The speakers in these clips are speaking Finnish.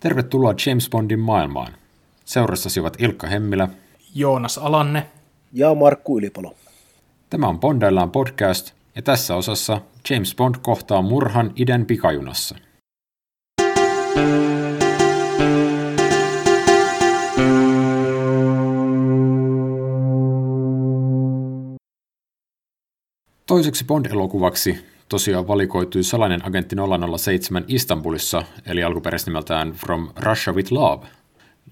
Tervetuloa James Bondin maailmaan. Seurassasi ovat Ilkka Hemmilä, Joonas Alanne ja Markku Ylipalo. Tämä on Bondaillaan podcast, ja tässä osassa James Bond kohtaa murhan idän pikajunassa. Toiseksi Bond-elokuvaksi tosiaan valikoitui salainen agentti 007 Istanbulissa, eli alkuperäisnimeltään From Russia with Love.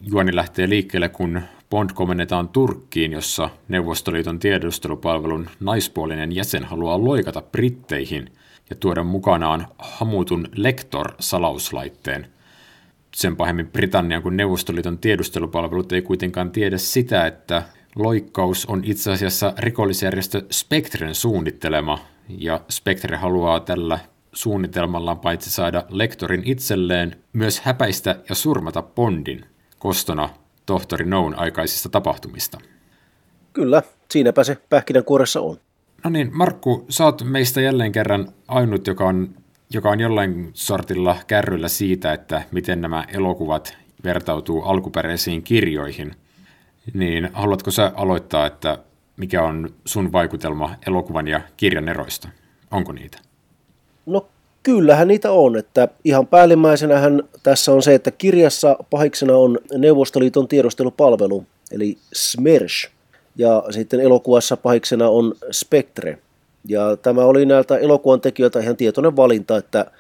Juoni lähtee liikkeelle, kun Bond komennetaan Turkkiin, jossa Neuvostoliiton tiedustelupalvelun naispuolinen jäsen haluaa loikata Britteihin ja tuoda mukanaan hamutun Lektor-salauslaitteen. Sen pahemmin Britannian kuin Neuvostoliiton tiedustelupalvelut ei kuitenkaan tiedä sitä, että loikkaus on itse asiassa rikollisjärjestö Spectren suunnittelema, ja Spectre haluaa tällä suunnitelmallaan paitsi saada lektorin itselleen, myös häpäistä ja surmata Bondin kostona tohtori Noun aikaisista tapahtumista. Kyllä, siinäpä se pähkinänkuoressa on. No niin, Markku, sä oot meistä jälleen kerran ainut, joka on, joka on jollain sortilla kärryllä siitä, että miten nämä elokuvat vertautuu alkuperäisiin kirjoihin. Niin haluatko sä aloittaa, että mikä on sun vaikutelma elokuvan ja kirjan eroista? Onko niitä? No kyllähän niitä on, että ihan päällimmäisenähän tässä on se, että kirjassa pahiksena on Neuvostoliiton tiedustelupalvelu, eli SMERSH, ja sitten elokuvassa pahiksena on Spectre. Ja tämä oli näiltä elokuvan tekijöiltä ihan tietoinen valinta, että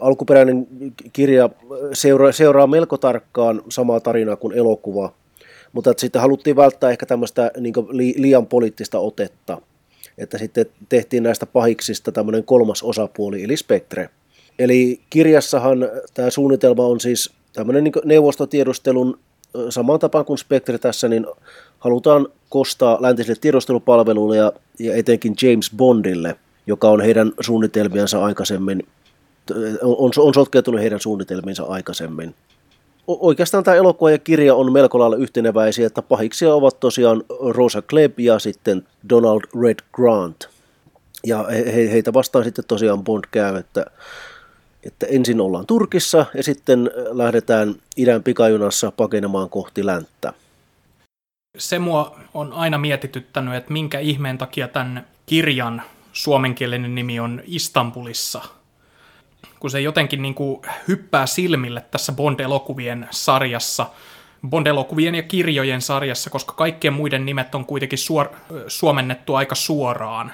alkuperäinen kirja seuraa, seuraa melko tarkkaan samaa tarinaa kuin elokuva, mutta että sitten haluttiin välttää ehkä tämmöistä niin liian poliittista otetta, että sitten tehtiin näistä pahiksista tämmöinen kolmas osapuoli, eli Spectre. Eli kirjassahan tämä suunnitelma on siis tämmöinen niin neuvostotiedustelun samaan tapaan kuin Spectre tässä, niin halutaan kostaa läntisille tiedustelupalveluille ja, ja etenkin James Bondille, joka on heidän suunnitelmiansa aikaisemmin, on, on sotkeutunut heidän suunnitelmiinsa aikaisemmin oikeastaan tämä elokuva ja kirja on melko lailla yhteneväisiä, että pahiksia ovat tosiaan Rosa Klebb ja sitten Donald Red Grant. Ja he, heitä vastaan sitten tosiaan Bond käy, että, että ensin ollaan Turkissa ja sitten lähdetään idän pikajunassa pakenemaan kohti länttä. Se mua on aina mietityttänyt, että minkä ihmeen takia tämän kirjan suomenkielinen nimi on Istanbulissa – kun se jotenkin niin kuin hyppää silmille tässä Bond-elokuvien sarjassa, Bond-elokuvien ja kirjojen sarjassa, koska kaikkien muiden nimet on kuitenkin suor- suomennettu aika suoraan.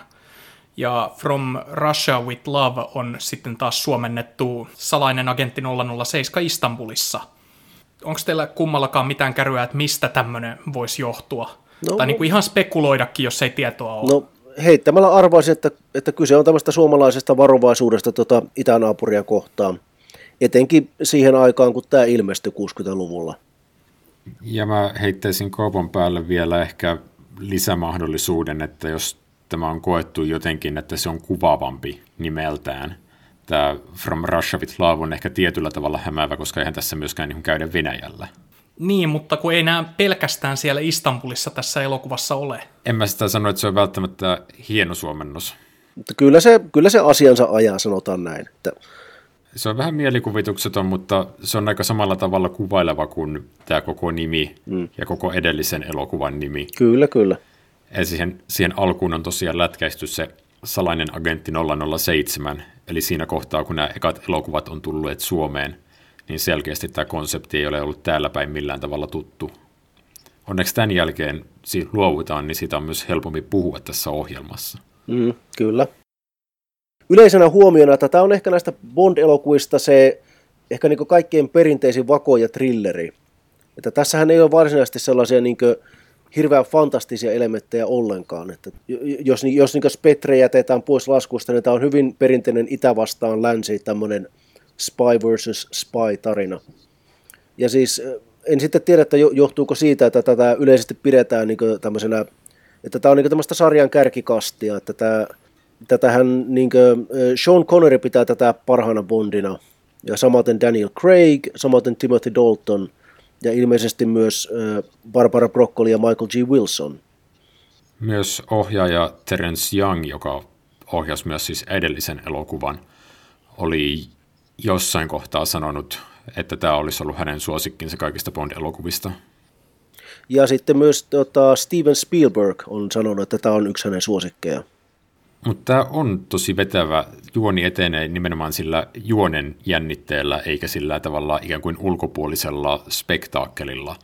Ja From Russia with Love on sitten taas suomennettu Salainen agentti 007 Istanbulissa. Onko teillä kummallakaan mitään käryä, että mistä tämmöinen voisi johtua? No, tai niin kuin ihan spekuloidakin, jos ei tietoa ole. No heittämällä arvaisin, että, että kyse on tämmöistä suomalaisesta varovaisuudesta tota itänaapuria kohtaan. Etenkin siihen aikaan, kun tämä ilmestyi 60-luvulla. Ja mä heittäisin kaupan päälle vielä ehkä lisämahdollisuuden, että jos tämä on koettu jotenkin, että se on kuvaavampi nimeltään. Tämä From Russia with Love on ehkä tietyllä tavalla hämäävä, koska eihän tässä myöskään niin käydä Venäjällä. Niin, mutta kun ei nämä pelkästään siellä Istanbulissa tässä elokuvassa ole. En mä sitä sano, että se on välttämättä hieno suomennos. Mutta kyllä se, kyllä se asiansa ajaa, sanotaan näin. Että... Se on vähän mielikuvitukseton, mutta se on aika samalla tavalla kuvaileva kuin tämä koko nimi mm. ja koko edellisen elokuvan nimi. Kyllä, kyllä. Ja siihen, siihen alkuun on tosiaan lätkäisty se salainen agentti 007, eli siinä kohtaa, kun nämä ekat elokuvat on tulleet Suomeen – niin selkeästi tämä konsepti ei ole ollut täällä päin millään tavalla tuttu. Onneksi tämän jälkeen siitä luovutaan, niin siitä on myös helpompi puhua tässä ohjelmassa. Mm, kyllä. Yleisenä huomiona, että tämä on ehkä näistä Bond-elokuvista se ehkä niin kaikkein perinteisin vako- ja thrilleri. Että tässähän ei ole varsinaisesti sellaisia niin hirveän fantastisia elementtejä ollenkaan. Että jos, jos niin Spectre jätetään pois laskusta, niin tämä on hyvin perinteinen itä vastaan länsi, tämmöinen – Spy versus Spy-tarina. Ja siis en sitten tiedä, että johtuuko siitä, että tätä yleisesti pidetään niin tämmöisenä, että tämä on niin tämmöistä sarjan kärkikastia, että tämä, tätähän niin kuin, Sean Connery pitää tätä parhaana Bondina, ja samaten Daniel Craig, samaten Timothy Dalton, ja ilmeisesti myös Barbara Broccoli ja Michael G. Wilson. Myös ohjaaja Terence Young, joka ohjasi myös siis edellisen elokuvan, oli jossain kohtaa sanonut että tämä olisi ollut hänen suosikkinsa kaikista Bond-elokuvista. Ja sitten myös tota, Steven Spielberg on sanonut, että tämä on yksi hänen suosikkejaan. Mutta tämä on tosi vetävä. Juoni etenee nimenomaan sillä juonen jännitteellä, eikä sillä tavalla ikään kuin ulkopuolisella spektaakkelilla.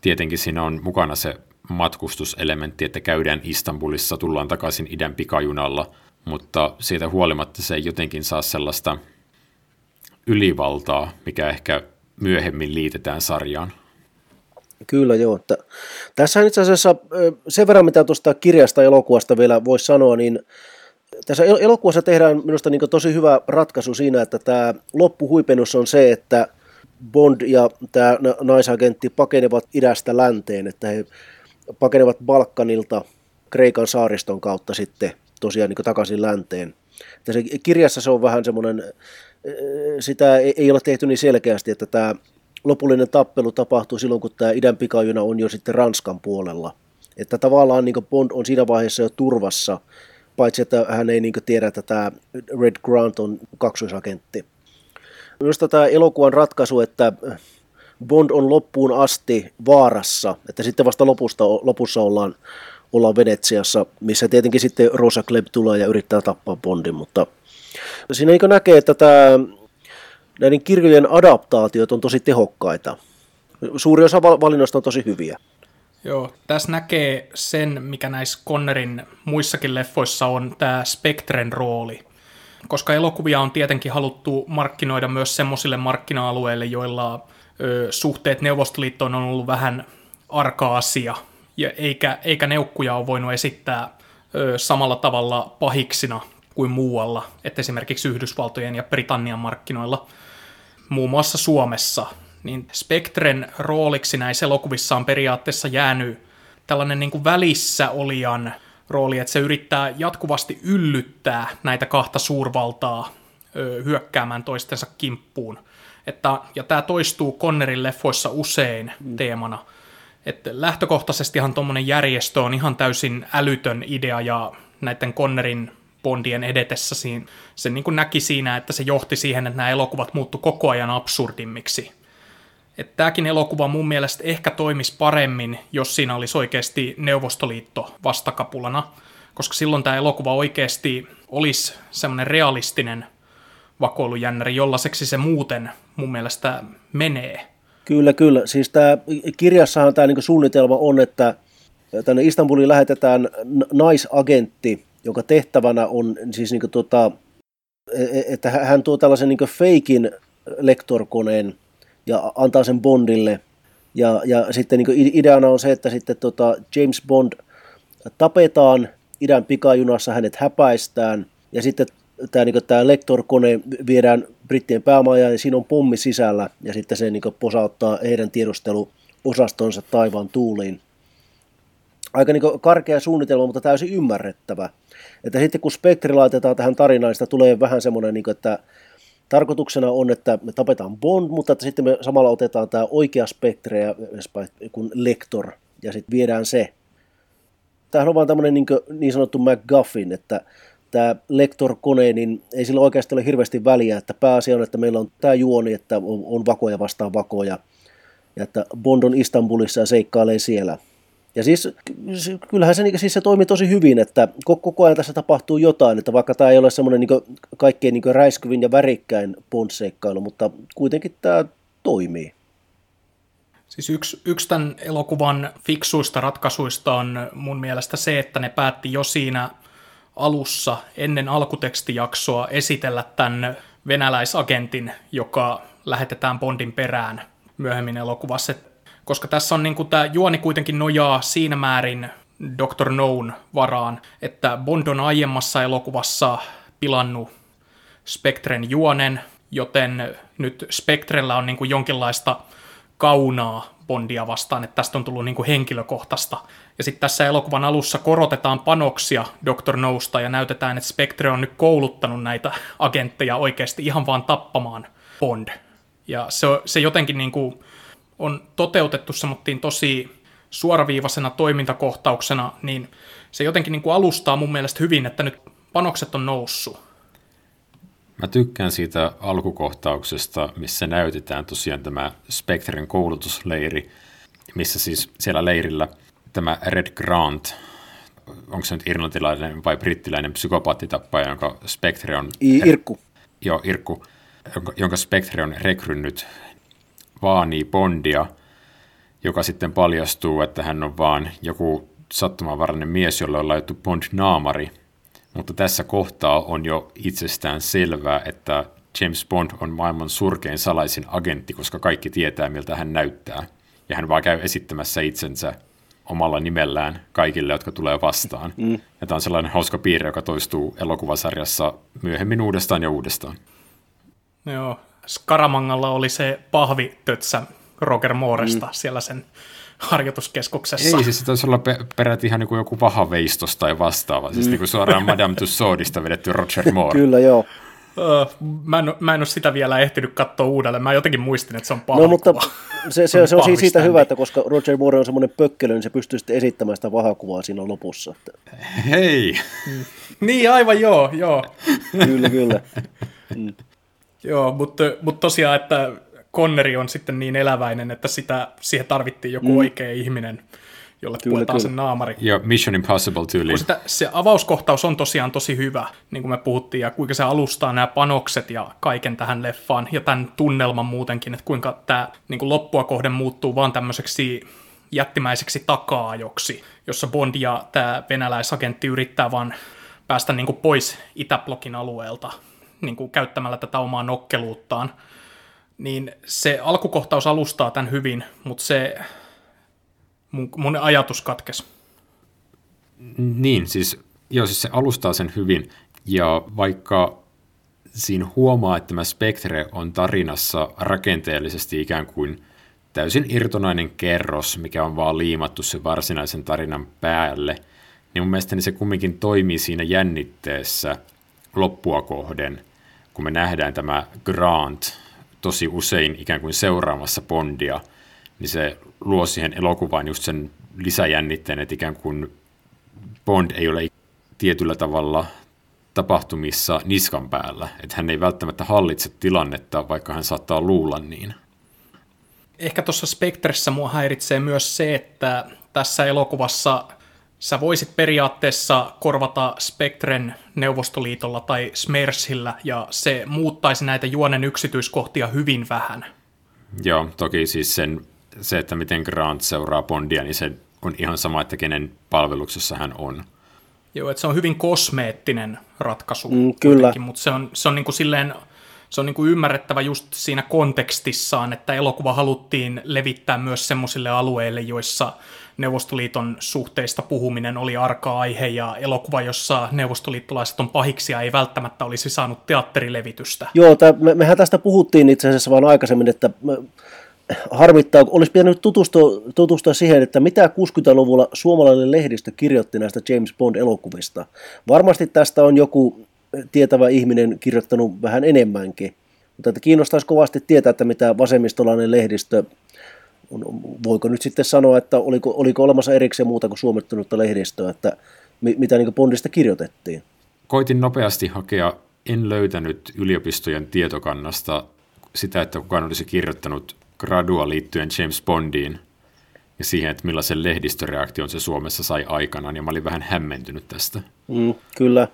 Tietenkin siinä on mukana se matkustuselementti, että käydään Istanbulissa, tullaan takaisin idän pikajunalla, mutta siitä huolimatta se ei jotenkin saa sellaista ylivaltaa, mikä ehkä myöhemmin liitetään sarjaan. Kyllä joo. Tässä itse asiassa sen verran, mitä tuosta kirjasta ja elokuvasta vielä voisi sanoa, niin tässä elokuvassa tehdään minusta niin tosi hyvä ratkaisu siinä, että tämä loppuhuipennus on se, että Bond ja tämä naisagentti pakenevat idästä länteen, että he pakenevat Balkanilta Kreikan saariston kautta sitten tosiaan niin takaisin länteen. Se, kirjassa se on vähän semmoinen, sitä ei ole tehty niin selkeästi, että tämä lopullinen tappelu tapahtuu silloin, kun tämä idän pikajuna on jo sitten Ranskan puolella. Että tavallaan niin Bond on siinä vaiheessa jo turvassa, paitsi että hän ei niin tiedä, että tämä Red Grant on kaksoisagentti. Minusta tämä elokuvan ratkaisu, että Bond on loppuun asti vaarassa, että sitten vasta lopusta, lopussa ollaan, ollaan Venetsiassa, missä tietenkin sitten Rosa Klebb tulee ja yrittää tappaa Bondin, mutta siinä niin näkee, että tämä, näiden kirjojen adaptaatiot on tosi tehokkaita. Suuri osa valinnoista on tosi hyviä. Joo, tässä näkee sen, mikä näissä Connerin muissakin leffoissa on tämä Spectren rooli. Koska elokuvia on tietenkin haluttu markkinoida myös semmoisille markkina-alueille, joilla ö, suhteet Neuvostoliittoon on ollut vähän arka asia, ja eikä, eikä neukkuja ole voinut esittää ö, samalla tavalla pahiksina kuin muualla, että esimerkiksi Yhdysvaltojen ja Britannian markkinoilla, muun muassa Suomessa, niin Spectren rooliksi näissä elokuvissa on periaatteessa jäänyt tällainen niin kuin välissä olijan rooli, että se yrittää jatkuvasti yllyttää näitä kahta suurvaltaa ö, hyökkäämään toistensa kimppuun. Että, ja tämä toistuu Connerin leffoissa usein mm. teemana. Että lähtökohtaisestihan tuommoinen järjestö on ihan täysin älytön idea ja näiden Connerin Bondien edetessä siinä, se niin kuin näki siinä, että se johti siihen, että nämä elokuvat muuttu koko ajan absurdimmiksi. Että tämäkin elokuva mun mielestä ehkä toimisi paremmin, jos siinä olisi oikeasti Neuvostoliitto vastakapulana, koska silloin tämä elokuva oikeasti olisi semmoinen realistinen vakoilujännäri, jollaiseksi se muuten mun mielestä menee. Kyllä, kyllä. Siis tämä, kirjassahan tämä niin suunnitelma on, että tänne Istanbuliin lähetetään naisagentti, jonka tehtävänä on siis niin tota, e, e, että hän tuo tällaisen niin feikin lektorkoneen ja antaa sen Bondille. Ja, ja sitten niin ideana on se, että sitten tota James Bond tapetaan idän pikajunassa, hänet häpäistään ja sitten tämä, niin tämä lektorkone viedään brittien päämajaan ja siinä on pommi sisällä ja sitten se niin posauttaa heidän tiedusteluosastonsa taivaan tuuliin. Aika niin karkea suunnitelma, mutta täysin ymmärrettävä. Että sitten kun spektri laitetaan tähän tarinaan, niin sitä tulee vähän semmoinen, niin että tarkoituksena on, että me tapetaan Bond, mutta että sitten me samalla otetaan tämä oikea spektri kuin lektor ja sitten viedään se. Tämähän on vaan tämmöinen niin, niin sanottu McGuffin, että tämä lektor-kone, niin ei sillä oikeasti ole hirveästi väliä, että pääasia on, että meillä on tämä juoni, että on, on vakoja vastaan vakoja, ja että Bond on Istanbulissa ja seikkailee siellä. Ja siis kyllähän se, niin, siis se toimi tosi hyvin, että koko ajan tässä tapahtuu jotain, että vaikka tämä ei ole semmoinen niin kaikkein niin räiskyvin ja värikkäin Bond-seikkailu, mutta kuitenkin tämä toimii. Siis yksi, yksi tämän elokuvan fiksuista ratkaisuista on mun mielestä se, että ne päätti jo siinä alussa ennen alkutekstijaksoa esitellä tämän venäläisagentin, joka lähetetään Bondin perään myöhemmin elokuvassa. Koska tässä on niin kuin, tämä juoni kuitenkin nojaa siinä määrin Dr. Noon varaan, että Bond on aiemmassa elokuvassa pilannut Spectren juonen, joten nyt Spectrellä on niin kuin jonkinlaista kaunaa Bondia vastaan, että tästä on tullut niin kuin henkilökohtaista. Ja sitten tässä elokuvan alussa korotetaan panoksia Dr. Nousta ja näytetään, että Spectre on nyt kouluttanut näitä agentteja oikeasti ihan vaan tappamaan Bond. Ja se, se jotenkin niin kuin on toteutettu semmoittiin tosi suoraviivaisena toimintakohtauksena, niin se jotenkin niin kuin alustaa mun mielestä hyvin, että nyt panokset on noussut. Mä tykkään siitä alkukohtauksesta, missä näytetään tosiaan tämä Spectren koulutusleiri, missä siis siellä leirillä tämä Red Grant, onko se nyt irlantilainen vai brittiläinen psykopaattitappaja, jonka Spectre on... Irkku. Joo, Irkku, jonka, jonka Spectre on rekrynnyt vaanii Bondia, joka sitten paljastuu, että hän on vaan joku sattumanvarainen mies, jolla on laitettu Bond-naamari. Mutta tässä kohtaa on jo itsestään selvää, että James Bond on maailman surkein salaisin agentti, koska kaikki tietää, miltä hän näyttää. Ja hän vaan käy esittämässä itsensä omalla nimellään kaikille, jotka tulee vastaan. Mm. Ja tämä on sellainen hauska piirre, joka toistuu elokuvasarjassa myöhemmin uudestaan ja uudestaan. Joo, Skaramangalla oli se pahvitötsä Roger Mooresta mm. siellä sen harjoituskeskuksessa. Ei, siis se taisi olla pe- peräti ihan niin joku vahaveistos tai vastaava. Siis mm. niin kuin suoraan Madame Tussaudista vedetty Roger Moore. Kyllä, joo. mä, en, mä en ole sitä vielä ehtinyt katsoa uudelleen. Mä jotenkin muistin, että se on paha No, mutta se, se, se on siis siitä hyvä, että koska Roger Moore on semmoinen pökkelö, niin se pystyy sitten esittämään sitä vahakuvaa siinä lopussa. Hei! Mm. niin, aivan joo, joo. kyllä, kyllä. Mm. Joo, mutta, mutta tosiaan, että Conneri on sitten niin eläväinen, että sitä, siihen tarvittiin joku mm. oikea ihminen, jolle kyllä, puetaan kyllä. sen naamari. Joo, Mission Impossible tyyli. Sitä, se avauskohtaus on tosiaan tosi hyvä, niin kuin me puhuttiin, ja kuinka se alustaa nämä panokset ja kaiken tähän leffaan, ja tämän tunnelman muutenkin, että kuinka tämä niin kuin loppua kohden muuttuu vaan tämmöiseksi jättimäiseksi takaajoksi, jossa Bond ja tämä venäläisagentti yrittää vaan päästä niin kuin pois Itäblokin alueelta niin kuin käyttämällä tätä omaa nokkeluuttaan niin se alkukohtaus alustaa tämän hyvin, mutta se mun, mun ajatus katkes. Niin, siis, joo, siis se alustaa sen hyvin, ja vaikka siinä huomaa, että tämä Spectre on tarinassa rakenteellisesti ikään kuin täysin irtonainen kerros, mikä on vaan liimattu sen varsinaisen tarinan päälle, niin mun mielestäni se kumminkin toimii siinä jännitteessä loppua kohden, kun me nähdään tämä Grant, tosi usein ikään kuin seuraamassa Bondia, niin se luo siihen elokuvaan just sen lisäjännitteen, että ikään kuin Bond ei ole tietyllä tavalla tapahtumissa niskan päällä, että hän ei välttämättä hallitse tilannetta, vaikka hän saattaa luulla niin. Ehkä tuossa Spectressä mua häiritsee myös se, että tässä elokuvassa sä voisit periaatteessa korvata Spectren Neuvostoliitolla tai Smersillä, ja se muuttaisi näitä juonen yksityiskohtia hyvin vähän. Joo, toki siis sen, se, että miten Grant seuraa Bondia, niin se on ihan sama, että kenen palveluksessa hän on. Joo, että se on hyvin kosmeettinen ratkaisu. Mm, kyllä. Mutta se on, se on niin kuin silleen se on niin kuin ymmärrettävä just siinä kontekstissaan, että elokuva haluttiin levittää myös semmoisille alueille, joissa Neuvostoliiton suhteista puhuminen oli arka aihe ja elokuva, jossa neuvostoliittolaiset on pahiksia, ei välttämättä olisi saanut teatterilevitystä. Joo, tää, me, mehän tästä puhuttiin itse asiassa vaan aikaisemmin, että harmittaa, olisi pitänyt tutustua, tutustua siihen, että mitä 60-luvulla suomalainen lehdistö kirjoitti näistä James Bond-elokuvista. Varmasti tästä on joku tietävä ihminen kirjoittanut vähän enemmänkin, mutta että kiinnostaisi kovasti tietää, että mitä vasemmistolainen lehdistö voiko nyt sitten sanoa, että oliko, oliko olemassa erikseen muuta kuin suomettunutta lehdistöä, että mitä niin Bondista kirjoitettiin? Koitin nopeasti hakea, en löytänyt yliopistojen tietokannasta sitä, että kukaan olisi kirjoittanut gradua liittyen James Bondiin ja siihen, että millaisen lehdistöreaktion se Suomessa sai aikanaan, ja mä olin vähän hämmentynyt tästä. Mm, kyllä.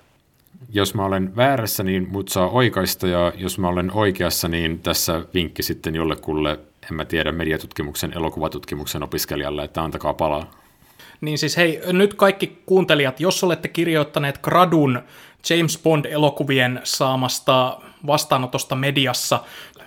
Jos mä olen väärässä, niin mut saa oikaista, ja jos mä olen oikeassa, niin tässä vinkki sitten jollekulle en mä tiedä, mediatutkimuksen, elokuvatutkimuksen opiskelijalle, että antakaa palaa. Niin siis hei, nyt kaikki kuuntelijat, jos olette kirjoittaneet gradun James Bond-elokuvien saamasta vastaanotosta mediassa,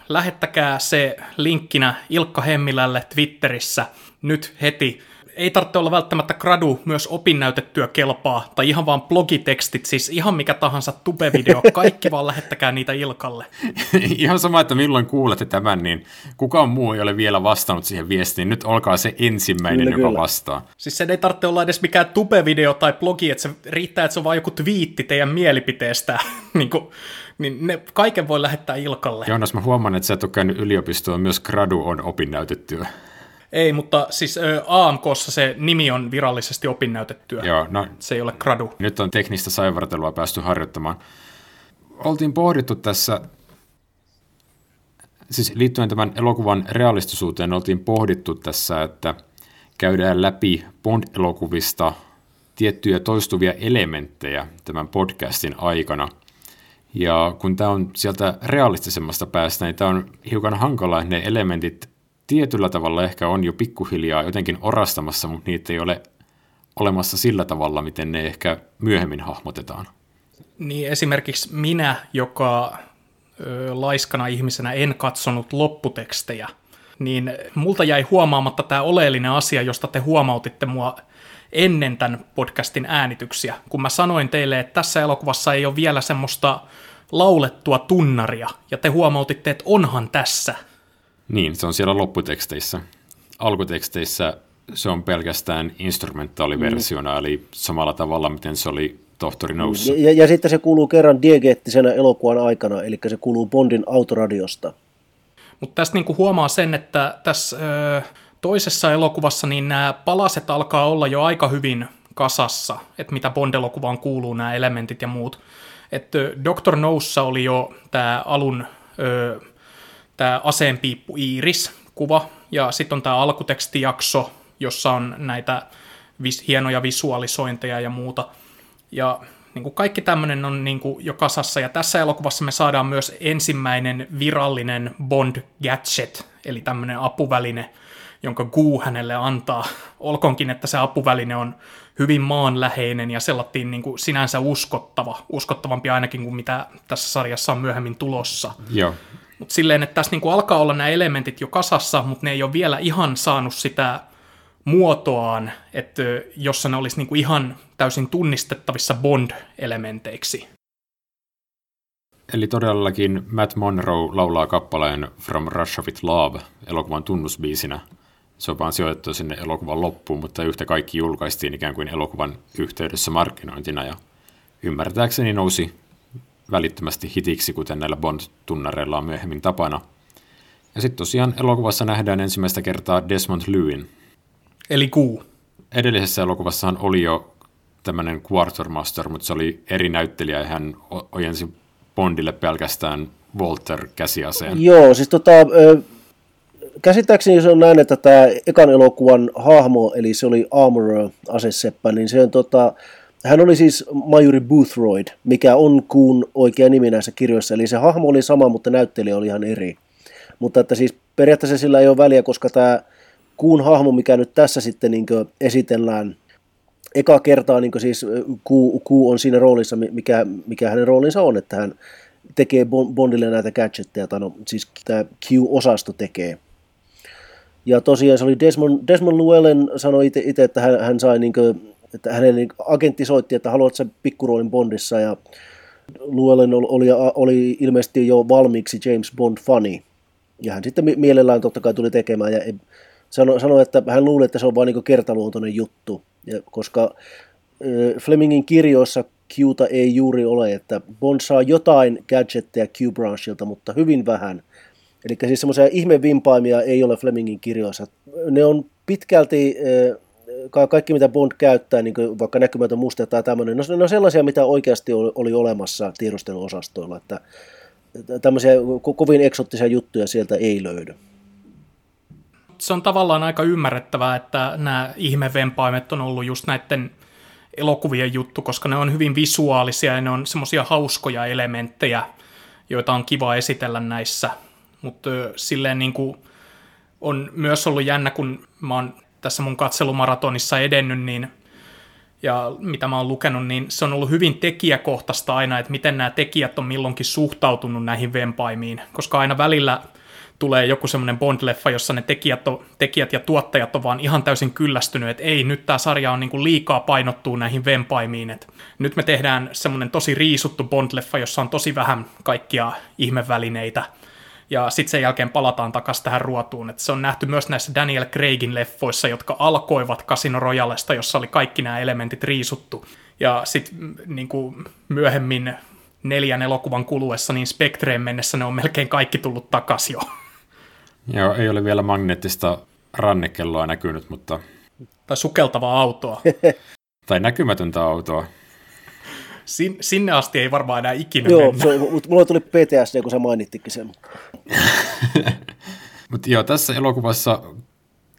lähettäkää se linkkinä Ilkka Hemmilälle Twitterissä nyt heti ei tarvitse olla välttämättä gradu, myös opinnäytettyä kelpaa, tai ihan vaan blogitekstit, siis ihan mikä tahansa tubevideo, kaikki vaan lähettäkää niitä Ilkalle. ihan sama, että milloin kuulette tämän, niin kukaan muu ei ole vielä vastannut siihen viestiin, nyt olkaa se ensimmäinen, kyllä, joka kyllä. vastaa. Siis se ei tarvitse olla edes mikään tubevideo tai blogi, että se riittää, että se on vain joku twiitti teidän mielipiteestä, niin kuin, niin ne kaiken voi lähettää Ilkalle. Joonas, mä huomaan, että sä et ole käynyt yliopistoon, myös gradu on opinnäytettyä. Ei, mutta siis AMKssa se nimi on virallisesti opinnäytettyä. Joo, no, se ei ole gradu. Nyt on teknistä saivartelua päästy harjoittamaan. oltiin pohdittu tässä, siis liittyen tämän elokuvan realistisuuteen, oltiin pohdittu tässä, että käydään läpi Bond-elokuvista tiettyjä toistuvia elementtejä tämän podcastin aikana. Ja kun tämä on sieltä realistisemmasta päästä, niin tämä on hiukan hankala, että ne elementit tietyllä tavalla ehkä on jo pikkuhiljaa jotenkin orastamassa, mutta niitä ei ole olemassa sillä tavalla, miten ne ehkä myöhemmin hahmotetaan. Niin esimerkiksi minä, joka ö, laiskana ihmisenä en katsonut lopputekstejä, niin multa jäi huomaamatta tämä oleellinen asia, josta te huomautitte mua ennen tämän podcastin äänityksiä, kun mä sanoin teille, että tässä elokuvassa ei ole vielä semmoista laulettua tunnaria, ja te huomautitte, että onhan tässä. Niin, se on siellä lopputeksteissä. Alkuteksteissä se on pelkästään instrumentaaliversiona, mm. eli samalla tavalla, miten se oli tohtori Noussa. Ja, ja sitten se kuuluu kerran diegeettisenä elokuvan aikana, eli se kuuluu Bondin autoradiosta. Mutta tästä niinku huomaa sen, että tässä ö, toisessa elokuvassa niin nämä palaset alkaa olla jo aika hyvin kasassa, että mitä Bond-elokuvaan kuuluu nämä elementit ja muut. Että Dr. Noussa oli jo tämä alun ö, tämä aseenpiippu Iiris kuva, ja sitten on tämä alkutekstijakso, jossa on näitä vis- hienoja visualisointeja ja muuta. Ja niin kuin kaikki tämmöinen on niin kuin jo kasassa, ja tässä elokuvassa me saadaan myös ensimmäinen virallinen Bond-gadget, eli tämmöinen apuväline, jonka Guu hänelle antaa. Olkoonkin, että se apuväline on hyvin maanläheinen ja sellattiin niin kuin sinänsä uskottava, uskottavampi ainakin kuin mitä tässä sarjassa on myöhemmin tulossa. Joo. Mutta silleen, että tässä niin kuin alkaa olla nämä elementit jo kasassa, mutta ne ei ole vielä ihan saanut sitä muotoaan, että jossa ne olisi niin kuin ihan täysin tunnistettavissa Bond-elementeiksi. Eli todellakin Matt Monroe laulaa kappaleen From Russia with Love elokuvan tunnusbiisinä. Se on vaan sijoitettu sinne elokuvan loppuun, mutta yhtä kaikki julkaistiin ikään kuin elokuvan yhteydessä markkinointina ja ymmärtääkseni nousi välittömästi hitiksi, kuten näillä Bond-tunnareilla on myöhemmin tapana. Ja sitten tosiaan elokuvassa nähdään ensimmäistä kertaa Desmond Lewin. Eli kuu. Edellisessä elokuvassahan oli jo tämmöinen Quartermaster, mutta se oli eri näyttelijä ja hän ojensi Bondille pelkästään Walter käsiaseen. Joo, siis tota, käsittääkseni se on näin, että tämä ekan elokuvan hahmo, eli se oli Armorer aseseppä, niin se on tota, hän oli siis Majuri Boothroyd, mikä on kuun oikea nimi näissä kirjoissa. Eli se hahmo oli sama, mutta näyttelijä oli ihan eri. Mutta että siis periaatteessa sillä ei ole väliä, koska tämä kuun hahmo, mikä nyt tässä sitten niin esitellään eka kertaa, niin siis kuu, kuu on siinä roolissa, mikä, mikä hänen roolinsa on, että hän tekee Bondille näitä gadgetteja, tai no, siis tämä Q-osasto tekee. Ja tosiaan se oli Desmond, Desmond Llewellyn sanoi itse, että hän, hän sai niin että hänen agentti soitti, että haluat sen pikkuroolin Bondissa ja Llewellyn oli, oli ilmeisesti jo valmiiksi James Bond fani. Ja hän sitten mielellään totta kai tuli tekemään ja sanoi, sano, että hän luuli, että se on vain niin kertaluontoinen juttu. Ja koska Flemingin kirjoissa Qta ei juuri ole, että Bond saa jotain gadgetteja Q-branchilta, mutta hyvin vähän. Eli siis semmoisia ihmevimpaimia ei ole Flemingin kirjoissa. Ne on pitkälti kaikki mitä Bond käyttää, niin kuin vaikka näkymätön muste tai tämmöinen, no, ne on sellaisia, mitä oikeasti oli, oli olemassa tiedusteluosastoilla, että tämmöisiä kovin eksottisia juttuja sieltä ei löydy. Se on tavallaan aika ymmärrettävää, että nämä ihmevempaimet on ollut just näiden elokuvien juttu, koska ne on hyvin visuaalisia ja ne on semmoisia hauskoja elementtejä, joita on kiva esitellä näissä. Mutta silleen niin kuin on myös ollut jännä, kun mä oon tässä mun katselumaratonissa edennyt, niin ja mitä mä oon lukenut, niin se on ollut hyvin tekijäkohtaista aina, että miten nämä tekijät on milloinkin suhtautunut näihin vempaimiin, koska aina välillä tulee joku semmoinen Bond-leffa, jossa ne tekijät, on, tekijät ja tuottajat on vaan ihan täysin kyllästynyt, että ei, nyt tämä sarja on niinku liikaa painottuu näihin vempaimiin, että nyt me tehdään semmoinen tosi riisuttu Bond-leffa, jossa on tosi vähän kaikkia ihmevälineitä, ja sitten sen jälkeen palataan takaisin tähän ruotuun. Et se on nähty myös näissä Daniel Craigin leffoissa, jotka alkoivat Casino Royalesta, jossa oli kaikki nämä elementit riisuttu. Ja sitten niin myöhemmin neljän elokuvan kuluessa, niin Spectreen mennessä ne on melkein kaikki tullut takaisin jo. Joo, ei ole vielä magneettista rannekelloa näkynyt, mutta... Tai sukeltavaa autoa. tai näkymätöntä autoa. Sin, sinne asti ei varmaan enää ikinä Joo, mennä. se, mutta mulla tuli PTSD, kun sä mainittikin sen. Mutta joo, tässä elokuvassa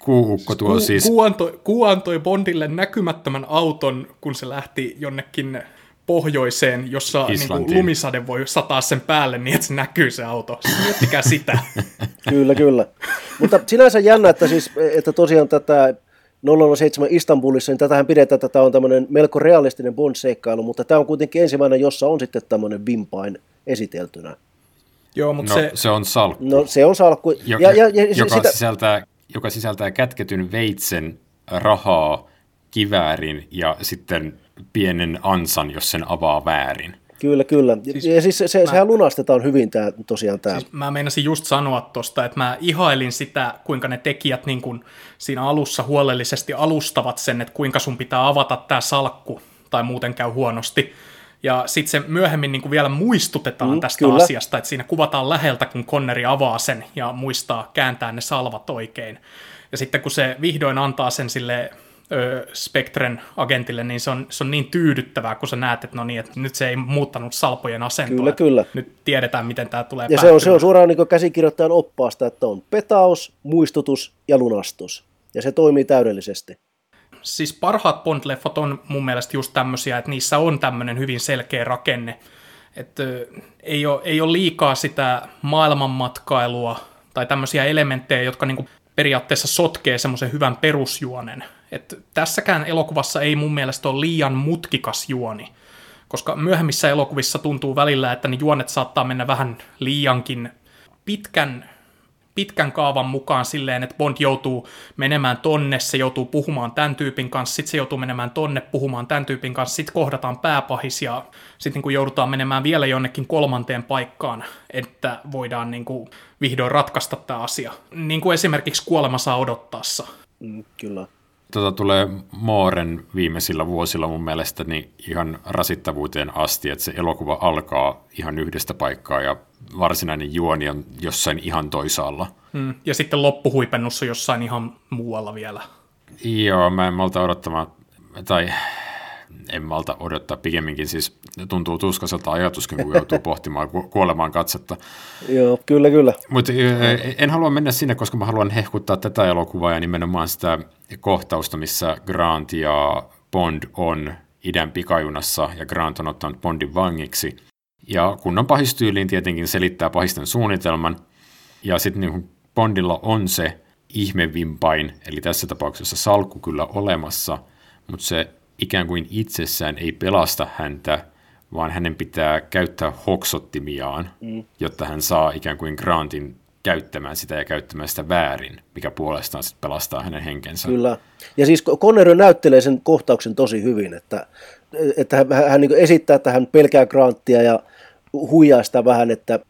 kuuukko tuo Ku, siis... Ku antoi, Ku antoi Bondille näkymättömän auton, kun se lähti jonnekin pohjoiseen, jossa niin kuin, lumisade voi sataa sen päälle niin, että se näkyy se auto. Miettikää sitä. kyllä, kyllä. Mutta sinänsä jännä, että, siis, että tosiaan tätä 007 Istanbulissa, niin tätähän pidetään, että tämä on tämmöinen melko realistinen Bond-seikkailu, mutta tämä on kuitenkin ensimmäinen, jossa on sitten tämmöinen vimpain esiteltynä. Joo, mutta no, se... se on salkku. No se on salkku. Jo, ja, ja, ja, joka, sitä... sisältää, joka sisältää kätketyn veitsen, rahaa, kiväärin ja sitten pienen ansan, jos sen avaa väärin. Kyllä, kyllä. Siis, ja siis se, se, mä, sehän lunastetaan hyvin tämä, tosiaan tämä. Siis mä meinasin just sanoa tuosta, että mä ihailin sitä, kuinka ne tekijät niin kun siinä alussa huolellisesti alustavat sen, että kuinka sun pitää avata tämä salkku, tai muuten käy huonosti. Ja sitten se myöhemmin niin kuin vielä muistutetaan mm, tästä kyllä. asiasta, että siinä kuvataan läheltä, kun Conneri avaa sen ja muistaa kääntää ne salvat oikein. Ja sitten kun se vihdoin antaa sen sille ö, Spectren agentille, niin se on, se on niin tyydyttävää, kun sä näet, että no niin, että nyt se ei muuttanut salpojen asentoa. Kyllä, kyllä. Nyt tiedetään, miten tämä tulee Ja se on, se on suoraan niin käsikirjoittajan oppaasta, että on petaus, muistutus ja lunastus. Ja se toimii täydellisesti siis parhaat Bond-leffat on mun mielestä just tämmöisiä, että niissä on tämmöinen hyvin selkeä rakenne. Että ei ole, ei ole liikaa sitä maailmanmatkailua tai tämmöisiä elementtejä, jotka niinku periaatteessa sotkee semmoisen hyvän perusjuonen. Et tässäkään elokuvassa ei mun mielestä ole liian mutkikas juoni, koska myöhemmissä elokuvissa tuntuu välillä, että ne juonet saattaa mennä vähän liiankin pitkän pitkän kaavan mukaan silleen, että Bond joutuu menemään tonne, se joutuu puhumaan tämän tyypin kanssa, sitten se joutuu menemään tonne puhumaan tämän tyypin kanssa, sitten kohdataan pääpahis ja sitten niin joudutaan menemään vielä jonnekin kolmanteen paikkaan, että voidaan niin kuin vihdoin ratkaista tämä asia. Niin kuin esimerkiksi kuolema saa odottaessa. Mm, kyllä tota tulee Mooren viimeisillä vuosilla mun mielestä niin ihan rasittavuuteen asti, että se elokuva alkaa ihan yhdestä paikkaa ja varsinainen juoni on jossain ihan toisaalla. Mm, ja sitten loppuhuipennus on jossain ihan muualla vielä. Joo, mä en malta odottamaan, tai en malta odottaa pikemminkin, siis tuntuu tuskaiselta ajatuskin, kun joutuu pohtimaan kuolemaan katsetta. Joo, kyllä, kyllä. Mutta en halua mennä sinne, koska mä haluan hehkuttaa tätä elokuvaa ja nimenomaan sitä kohtausta, missä Grant ja Bond on idän pikajunassa ja Grant on ottanut Bondin vangiksi. Ja kunnon pahistyyliin tietenkin selittää pahisten suunnitelman. Ja sitten niin Bondilla on se ihmevimpain, eli tässä tapauksessa salkku kyllä olemassa, mutta se ikään kuin itsessään ei pelasta häntä, vaan hänen pitää käyttää hoksottimiaan, mm. jotta hän saa ikään kuin Grantin käyttämään sitä ja käyttämään sitä väärin, mikä puolestaan sitten pelastaa hänen henkensä. Kyllä. Ja siis Connery näyttelee sen kohtauksen tosi hyvin, että, että hän, hän niin esittää, että hän pelkää Granttia ja huijaa sitä vähän, että,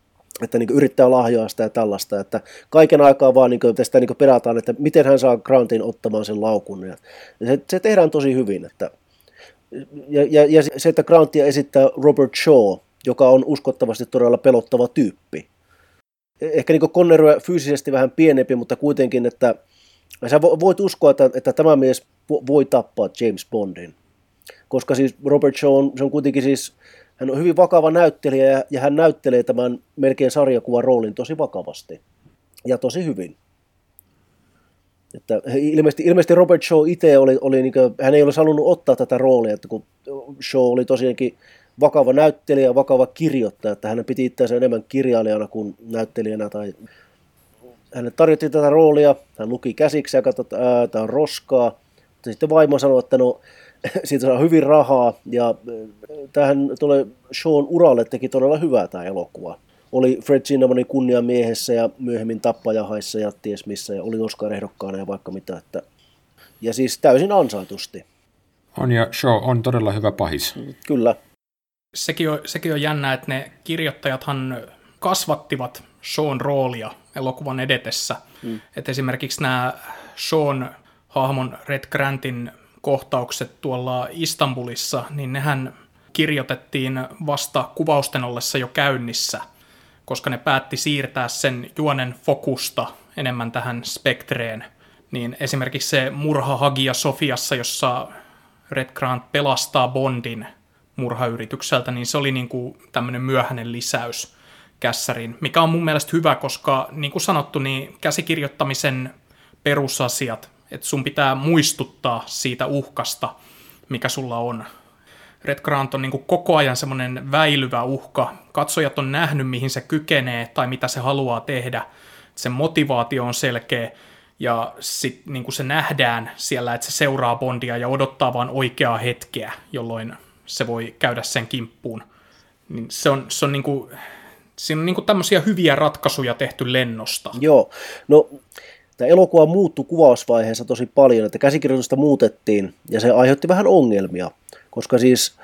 että niin yrittää lahjoa sitä ja tällaista, että kaiken aikaa vaan niin tästä niin perataan, että miten hän saa Grantin ottamaan sen laukun. Ja se, se tehdään tosi hyvin, että ja, ja, ja se, että Grantia esittää Robert Shaw, joka on uskottavasti todella pelottava tyyppi. Ehkä niin Connery fyysisesti vähän pienempi, mutta kuitenkin, että sä voit uskoa, että, että tämä mies voi tappaa James Bondin. Koska siis Robert Shaw on, se on kuitenkin siis, hän on hyvin vakava näyttelijä ja, ja hän näyttelee tämän melkein sarjakuvan roolin tosi vakavasti ja tosi hyvin. Että ilmeisesti, ilmeisesti Robert Shaw itse oli, oli niin kuin, hän ei olisi halunnut ottaa tätä roolia, että kun Shaw oli tosiaankin vakava näyttelijä, vakava kirjoittaja, että hän piti itseänsä enemmän kirjailijana kuin näyttelijänä tai hänelle tarjottiin tätä roolia, hän luki käsiksi ja katsoi, että tämä on roskaa, mutta sitten vaimo sanoi, että no siitä saa hyvin rahaa ja tähän tulee Sean uralle teki todella hyvää tämä elokuva oli Fred Zinemanin kunniamiehessä ja myöhemmin tappajahaissa ja ties missä ja oli Oscar-ehdokkaana ja vaikka mitä. Että, ja siis täysin ansaitusti. On ja show on todella hyvä pahis. Kyllä. Sekin on, sekin on jännä, että ne kirjoittajathan kasvattivat Sean roolia elokuvan edetessä. Mm. Että esimerkiksi nämä Sean hahmon Red Grantin kohtaukset tuolla Istanbulissa, niin nehän kirjoitettiin vasta kuvausten ollessa jo käynnissä – koska ne päätti siirtää sen juonen fokusta enemmän tähän spektreen, niin esimerkiksi se murha Hagia Sofiassa, jossa Red Grant pelastaa Bondin murhayritykseltä, niin se oli niin kuin tämmöinen myöhäinen lisäys kässärin, mikä on mun mielestä hyvä, koska niin kuin sanottu, niin käsikirjoittamisen perusasiat, että sun pitää muistuttaa siitä uhkasta, mikä sulla on. Red Grant on niin koko ajan semmoinen väilyvä uhka. Katsojat on nähnyt, mihin se kykenee tai mitä se haluaa tehdä. Sen motivaatio on selkeä ja sitten niin se nähdään siellä, että se seuraa Bondia ja odottaa vain oikeaa hetkeä, jolloin se voi käydä sen kimppuun. Niin se on, se on niin kuin, siinä on niin kuin tämmöisiä hyviä ratkaisuja tehty lennosta. Joo, no tämä elokuva muuttui kuvausvaiheessa tosi paljon, että käsikirjoitusta muutettiin ja se aiheutti vähän ongelmia, koska siis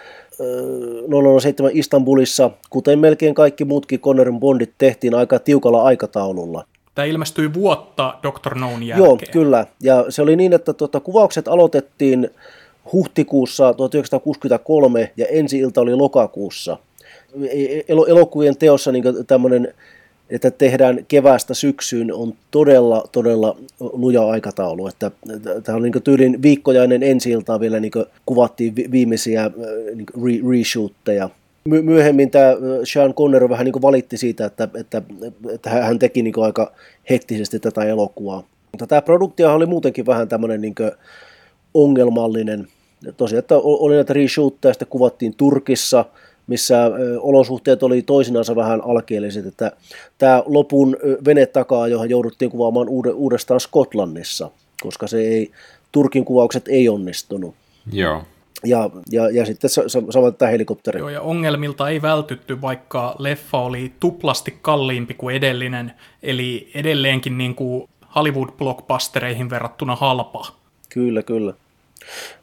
007 Istanbulissa, kuten melkein kaikki muutkin Connerin Bondit, tehtiin aika tiukalla aikataululla. Tämä ilmestyi vuotta Dr. Noon jälkeen. Joo, kyllä. Ja se oli niin, että tuota, kuvaukset aloitettiin huhtikuussa 1963 ja ensi ilta oli lokakuussa. El- elokuvien teossa niin tämmöinen, että tehdään kevästä syksyyn, on todella, todella luja aikataulu. Että, tämä on niin tyylin viikkojainen ensi iltaa vielä niin kuvattiin viimeisiä niin re- reshootteja My- myöhemmin tämä Sean Connery vähän niin valitti siitä, että, että, että hän teki niin aika hektisesti tätä elokuvaa. Mutta tämä produktio oli muutenkin vähän tämmöinen niin ongelmallinen. Tosiaan, että oli näitä reshootteja, sitten kuvattiin Turkissa, missä olosuhteet oli toisinansa vähän alkeelliset, että tämä lopun vene takaa, johon jouduttiin kuvaamaan uudestaan Skotlannissa, koska se ei, Turkin kuvaukset ei onnistunut. Joo. Ja, ja, ja sitten samoin tämä helikopteri. Joo, ja ongelmilta ei vältytty, vaikka leffa oli tuplasti kalliimpi kuin edellinen, eli edelleenkin niin kuin Hollywood-blockbustereihin verrattuna halpa. Kyllä, kyllä.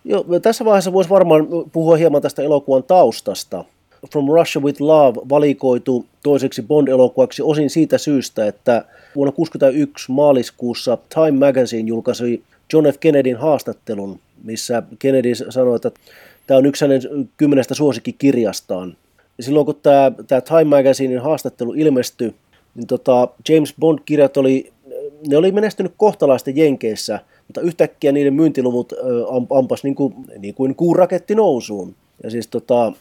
Joo, tässä vaiheessa voisi varmaan puhua hieman tästä elokuvan taustasta. From Russia with Love valikoitu toiseksi Bond-elokuvaksi osin siitä syystä, että vuonna 1961 maaliskuussa Time Magazine julkaisi John F. Kennedyn haastattelun, missä Kennedy sanoi, että tämä on yksi hänen kymmenestä suosikkikirjastaan. Ja silloin kun tämä, tämä Time Magazinein haastattelu ilmestyi, niin tota, James Bond-kirjat oli, ne oli menestynyt kohtalaisesti Jenkeissä, mutta yhtäkkiä niiden myyntiluvut ampas niin kuin, niin kuin kuuraketti nousuun. Ja siis tota,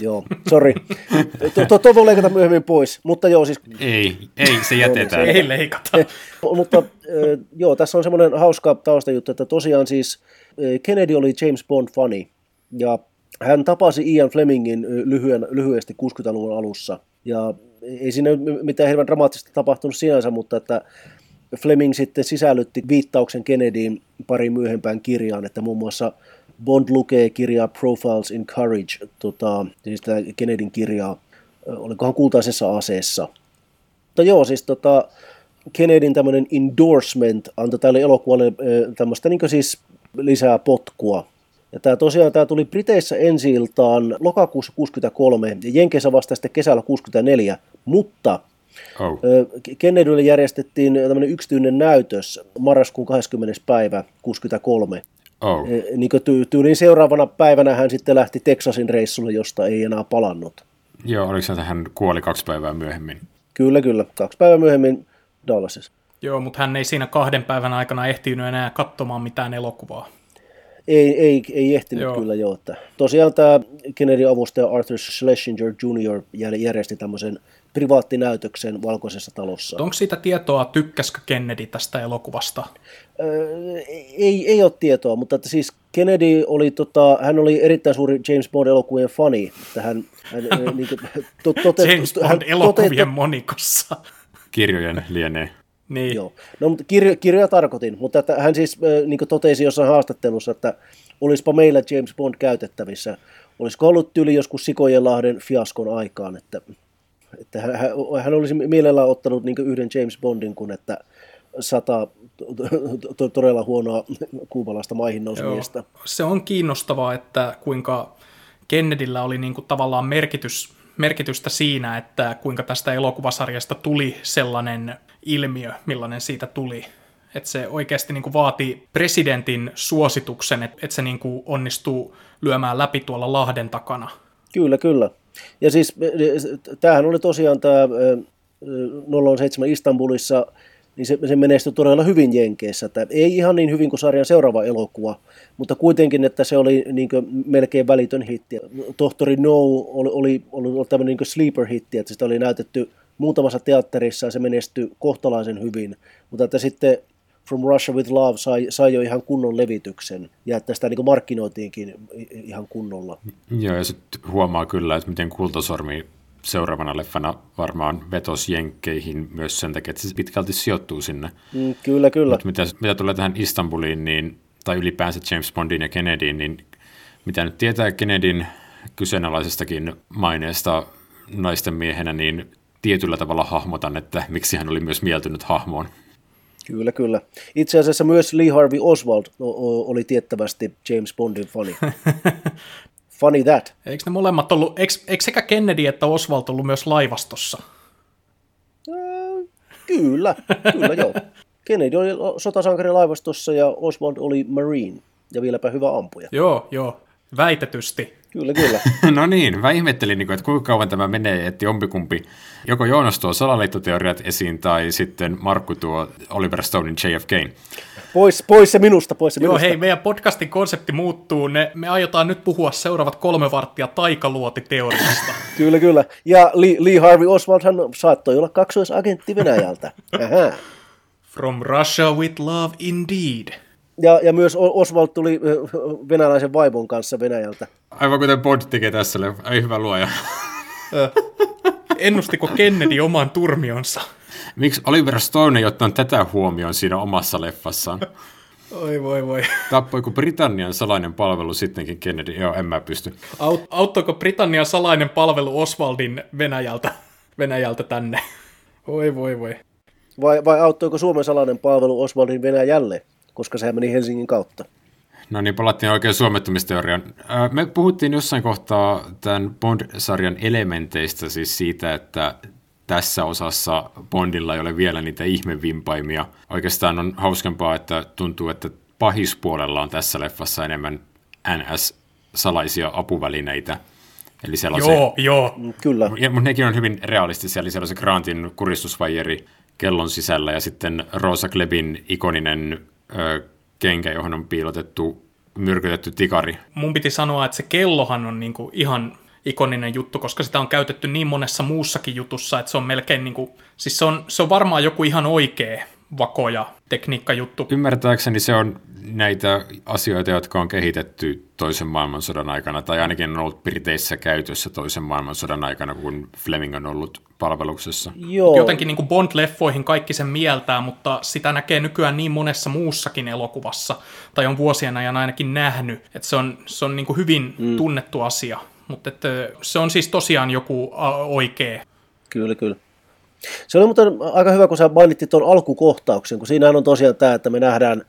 Joo, sori. Tuo voi leikata myöhemmin pois, mutta joo siis... Ei, ei, se jätetään. ei leikata. mutta joo, tässä on semmoinen hauska taustajuttu, että tosiaan siis Kennedy oli James Bond-fani, ja hän tapasi Ian Flemingin lyhyen, lyhyesti 60-luvun alussa, ja ei siinä mitään hirveän dramaattista tapahtunut sinänsä, mutta että Fleming sitten sisällytti viittauksen Kennedyin pari myöhempään kirjaan, että muun muassa Bond lukee kirjaa Profiles in Courage, tota, siis tämä Kennedyn kirjaa, olikohan kultaisessa aseessa. Mutta joo, siis tota, Kennedyn tämmöinen endorsement antoi tälle elokuvalle tämmöistä niin siis lisää potkua. Ja tämä tosiaan tämä tuli Briteissä ensi iltaan lokakuussa 63 ja Jenkeissä vasta sitten kesällä 64, mutta Oh. Kennedylle järjestettiin tämmöinen yksityinen näytös marraskuun 20. päivä 63. Oh. Niin tyyliin seuraavana päivänä hän sitten lähti Texasin reissulle, josta ei enää palannut. Joo, oliko se, että hän kuoli kaksi päivää myöhemmin? Kyllä, kyllä. Kaksi päivää myöhemmin Dallasissa. Joo, mutta hän ei siinä kahden päivän aikana ehtinyt enää katsomaan mitään elokuvaa. Ei, ei, ei ehtinyt joo. kyllä jo. Että tosiaan tämä Kennedy-avustaja Arthur Schlesinger Jr. järjesti tämmöisen privaattinäytöksen Valkoisessa talossa. Onko siitä tietoa, tykkäskö Kennedy tästä elokuvasta? Öö, ei, ei ole tietoa, mutta että siis Kennedy oli, tota, hän oli erittäin suuri James Bond-elokuvien fani. Että hän, hän, niin kuin, to, tote, James Bond-elokuvien tote, monikossa. Kirjojen lienee. Niin. Joo. No, mutta kirjo, kirjoja tarkoitin, mutta että hän siis niin totesi jossain haastattelussa, että olisipa meillä James Bond käytettävissä. Olisiko ollut tyyli joskus Sikojenlahden fiaskon aikaan, että että hän, hän olisi mielellään ottanut niin yhden James Bondin kuin että sata todella huonoa kuupalaista maihin nousumista. Se on kiinnostavaa, että kuinka Kennedyllä oli niin kuin tavallaan merkitys, merkitystä siinä, että kuinka tästä elokuvasarjasta tuli sellainen ilmiö, millainen siitä tuli. Että se oikeasti niin kuin vaati presidentin suosituksen, että, että se niin kuin onnistuu lyömään läpi tuolla Lahden takana. Kyllä, kyllä. Ja siis tämähän oli tosiaan tämä 007 Istanbulissa niin se, se menestyi todella hyvin Jenkeissä. Että ei ihan niin hyvin kuin sarjan seuraava elokuva, mutta kuitenkin, että se oli niin melkein välitön hitti. Tohtori No oli, oli, oli, oli tämmöinen niin sleeper-hitti, että sitä oli näytetty muutamassa teatterissa ja se menestyi kohtalaisen hyvin. Mutta että sitten From Russia with Love sai, sai jo ihan kunnon levityksen ja että sitä niin markkinoitiinkin ihan kunnolla. Joo, ja sitten huomaa kyllä, että miten Kultasormi seuraavana leffana varmaan vetos Jenkkeihin myös sen takia, että se pitkälti sijoittuu sinne. Mm, kyllä, kyllä. Mut mitä, mitä tulee tähän Istanbuliin, niin, tai ylipäänsä James Bondin ja Kennedyin, niin mitä nyt tietää Kennedyn kyseenalaisestakin maineesta naisten miehenä, niin tietyllä tavalla hahmotan, että miksi hän oli myös mieltynyt hahmoon. Kyllä, kyllä. Itse asiassa myös Lee Harvey Oswald oli tiettävästi James Bondin fani. Funny that. Eikö ne molemmat ollut, eikö, eikö sekä Kennedy että Oswald ollut myös laivastossa? Kyllä, kyllä joo. Kennedy oli sotasankari laivastossa ja Oswald oli Marine ja vieläpä hyvä ampuja. Joo, joo, väitetysti. Kyllä, kyllä. no niin, mä ihmettelin, niin että kuinka kauan tämä menee, että jompikumpi, joko Joonas tuo salaliittoteoriat esiin tai sitten Markku tuo Oliver Stonein JFK. Pois, pois se minusta, pois se Joo, minusta. hei, meidän podcastin konsepti muuttuu. Ne, me aiotaan nyt puhua seuraavat kolme varttia taikaluotiteoriasta. kyllä, kyllä. Ja Lee, Lee Harvey Oswald hän saattoi olla kaksoisagentti Venäjältä. From Russia with love indeed. Ja, ja myös Oswald tuli venäläisen vaimon kanssa Venäjältä. Aivan kuten Bond tekee tässä. Ei hyvä luoja. Ennustiko Kennedy oman turmionsa? Miksi Oliver Stone ei ottanut tätä huomioon siinä omassa leffassaan? Oi voi voi. Tappoiko Britannian salainen palvelu sittenkin Kennedy? Joo, en mä pysty. Aut- auttoiko Britannian salainen palvelu Oswaldin Venäjältä, Venäjältä tänne? Oi voi voi. Vai, vai auttoiko Suomen salainen palvelu Oswaldin Venäjälle, koska sehän meni Helsingin kautta? No niin, palattiin oikein suomettumisteoriaan. Me puhuttiin jossain kohtaa tämän Bond-sarjan elementeistä, siis siitä, että tässä osassa Bondilla ei ole vielä niitä ihmevimpaimia. Oikeastaan on hauskempaa, että tuntuu, että pahispuolella on tässä leffassa enemmän NS-salaisia apuvälineitä. Eli sellaisia... Joo, joo. Kyllä. Ja, mutta nekin on hyvin realistisia, eli siellä on se Grantin kuristusvajeri kellon sisällä ja sitten Rosa Klebin ikoninen ö, kenkä, johon on piilotettu myrkytetty tikari. Mun piti sanoa, että se kellohan on niinku ihan ikoninen juttu, koska sitä on käytetty niin monessa muussakin jutussa, että se on melkein niin kuin, siis se on, se on varmaan joku ihan oikea vakoja tekniikkajuttu. Ymmärtääkseni se on näitä asioita, jotka on kehitetty toisen maailmansodan aikana, tai ainakin on ollut Briteissä käytössä toisen maailmansodan aikana, kun Fleming on ollut palveluksessa. Joo. Jotenkin niin kuin Bond-leffoihin kaikki sen mieltää, mutta sitä näkee nykyään niin monessa muussakin elokuvassa, tai on vuosien ajan ainakin nähnyt, että se on, se on niin kuin hyvin mm. tunnettu asia. Mutta että se on siis tosiaan joku oikea. Kyllä, kyllä. Se oli muuten aika hyvä, kun sä mainittit tuon alkukohtauksen, kun siinähän on tosiaan tämä, että me nähdään,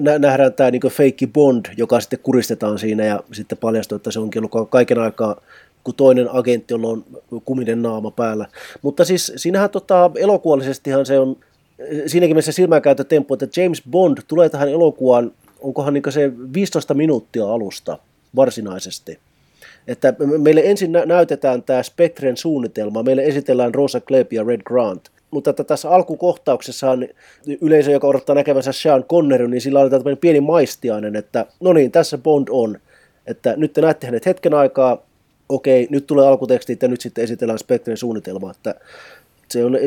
nä- nähdään tämä niin feikki Bond, joka sitten kuristetaan siinä ja sitten paljastuu, että se onkin ollut kaiken aikaa kuin toinen agentti, jolla on kuminen naama päällä. Mutta siis siinähän tota, elokuvallisestihan se on, siinäkin mielessä silmäänkäytötemppu, että James Bond tulee tähän elokuvaan, onkohan niin se 15 minuuttia alusta varsinaisesti. Että meille ensin näytetään tämä Spectren suunnitelma, meille esitellään Rosa Klebb ja Red Grant, mutta että tässä alkukohtauksessa on yleisö, joka odottaa näkevänsä Sean Connery, niin sillä on tämmöinen pieni maistiainen, että no niin, tässä Bond on, että nyt te näette hänet hetken aikaa, okei, nyt tulee alkuteksti ja nyt sitten esitellään Spectren suunnitelma, että se on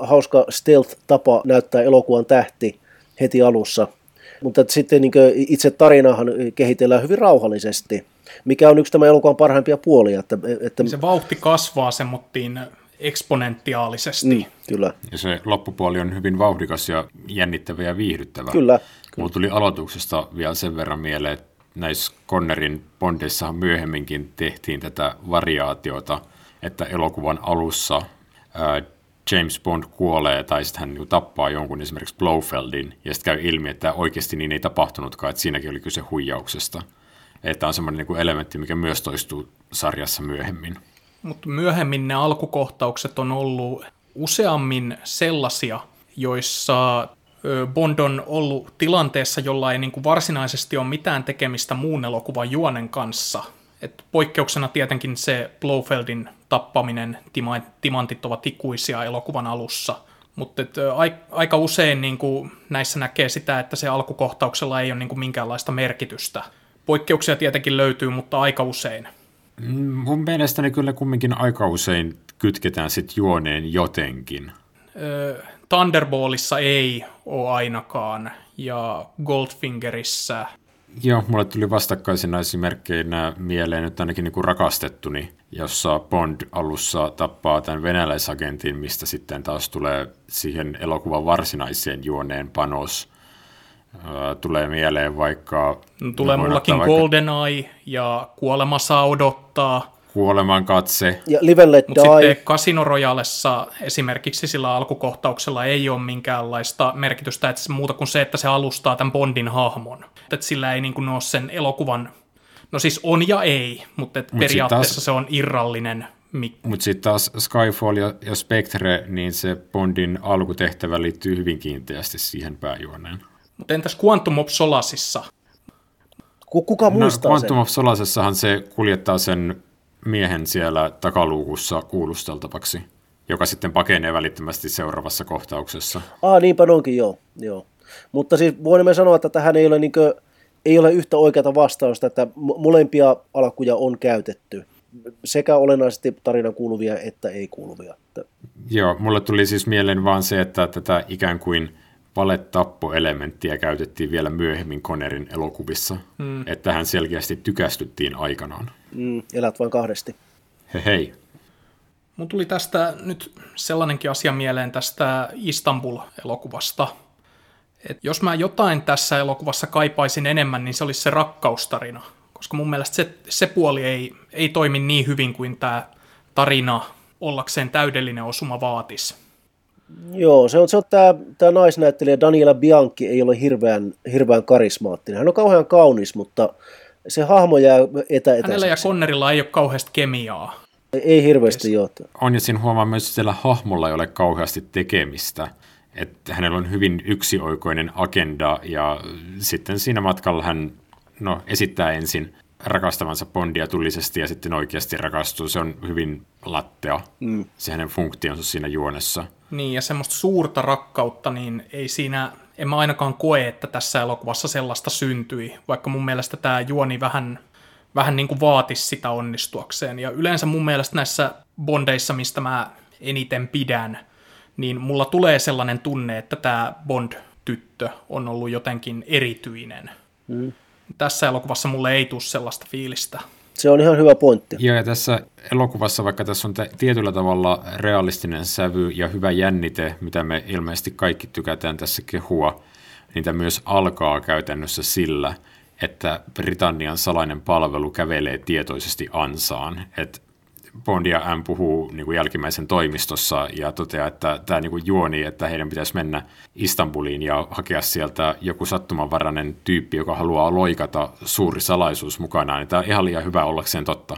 hauska stealth-tapa näyttää elokuvan tähti heti alussa, mutta sitten niin itse tarinahan kehitellään hyvin rauhallisesti, mikä on yksi tämän elokuvan parhaimpia puolia. Että, että... Se vauhti kasvaa semmoittiin eksponentiaalisesti. Mm, kyllä. Ja se loppupuoli on hyvin vauhdikas ja jännittävä ja viihdyttävä. Kyllä. kyllä. Mulla tuli aloituksesta vielä sen verran mieleen, että näissä Connerin Bondeissahan myöhemminkin tehtiin tätä variaatiota, että elokuvan alussa ää, James Bond kuolee tai sitten hän tappaa jonkun esimerkiksi Blofeldin ja sitten käy ilmi, että oikeasti niin ei tapahtunutkaan, että siinäkin oli kyse huijauksesta. Että on semmoinen niin elementti, mikä myös toistuu sarjassa myöhemmin. Mutta myöhemmin ne alkukohtaukset on ollut useammin sellaisia, joissa Bond on ollut tilanteessa, jolla ei niin kuin varsinaisesti ole mitään tekemistä muun elokuvan juonen kanssa. Et poikkeuksena tietenkin se Blofeldin tappaminen, timantit ovat ikuisia elokuvan alussa, Mutta aika usein niin kuin näissä näkee sitä, että se alkukohtauksella ei ole niin kuin minkäänlaista merkitystä. Poikkeuksia tietenkin löytyy, mutta aika usein. Mm, mun mielestäni kyllä kumminkin aika usein kytketään sitten juoneen jotenkin. Thunderballissa ei ole ainakaan, ja Goldfingerissä Joo, mulle tuli vastakkaisina esimerkkeinä mieleen nyt ainakin niin kuin rakastettuni, jossa Bond alussa tappaa tämän venäläisagentin, mistä sitten taas tulee siihen elokuvan varsinaiseen juoneen panos. Tulee mieleen vaikka... No, tulee mullakin vaikka... GoldenEye ja Kuolema saa odottaa kuoleman katse. Ja Live and Let Mut Die. sitten Casino Royalessa esimerkiksi sillä alkukohtauksella ei ole minkäänlaista merkitystä, että muuta kuin se, että se alustaa tämän Bondin hahmon. Että sillä ei niin kuin ole sen elokuvan, no siis on ja ei, mutta et Mut periaatteessa taas, se on irrallinen. Mutta sitten taas Skyfall ja, ja Spectre, niin se Bondin alkutehtävä liittyy hyvin kiinteästi siihen pääjuoneen. Mutta entäs Quantum of Solasissa? Kuka muistaa no, Quantum sen? of Solasessahan se kuljettaa sen miehen siellä takaluukussa kuulusteltavaksi, joka sitten pakenee välittömästi seuraavassa kohtauksessa. Ah, niinpä onkin, joo. joo. Mutta siis voimme sanoa, että tähän ei ole, niin kuin, ei ole yhtä oikeata vastausta, että molempia alkuja on käytetty. Sekä olennaisesti tarinan kuuluvia että ei kuuluvia. Joo, mulle tuli siis mieleen vaan se, että tätä ikään kuin valetappoelementtiä käytettiin vielä myöhemmin Connerin elokuvissa. Mm. Että hän selkeästi tykästyttiin aikanaan. Mm, elät vain kahdesti. Hei hei. Mun tuli tästä nyt sellainenkin asia mieleen tästä Istanbul-elokuvasta. Et jos mä jotain tässä elokuvassa kaipaisin enemmän, niin se olisi se rakkaustarina. Koska mun mielestä se, se puoli ei, ei toimi niin hyvin kuin tämä tarina ollakseen täydellinen osuma vaatisi. Joo, se on, se on tämä, tämä naisnäyttelijä Daniela Bianchi ei ole hirveän, hirveän karismaattinen. Hän on kauhean kaunis, mutta se hahmo jää etä Hänellä ja Connerilla ei ole kauheasti kemiaa. Ei hirveästi joo. On ja siinä huomaa myös, että siellä hahmolla ei ole kauheasti tekemistä. Että hänellä on hyvin yksioikoinen agenda ja sitten siinä matkalla hän no, esittää ensin rakastavansa Bondia tullisesti ja sitten oikeasti rakastuu. Se on hyvin lattea, mm. se hänen funktionsa siinä juonessa. Niin, ja semmoista suurta rakkautta, niin ei siinä, en mä ainakaan koe, että tässä elokuvassa sellaista syntyi, vaikka mun mielestä tämä juoni vähän, vähän niin kuin vaatisi sitä onnistuakseen. Ja yleensä mun mielestä näissä bondeissa, mistä mä eniten pidän, niin mulla tulee sellainen tunne, että tämä Bond-tyttö on ollut jotenkin erityinen. Mm. Tässä elokuvassa mulle ei tule sellaista fiilistä. Se on ihan hyvä pointti. Joo, ja tässä elokuvassa, vaikka tässä on tietyllä tavalla realistinen sävy ja hyvä jännite, mitä me ilmeisesti kaikki tykätään tässä kehua, niin tämä myös alkaa käytännössä sillä, että Britannian salainen palvelu kävelee tietoisesti ansaan. Että Bond ja M puhuu niin kuin jälkimmäisen toimistossa ja toteaa, että tämä niin kuin juoni, että heidän pitäisi mennä Istanbuliin ja hakea sieltä joku sattumanvarainen tyyppi, joka haluaa loikata suuri salaisuus mukanaan. Niin tämä on ihan liian hyvä ollakseen totta.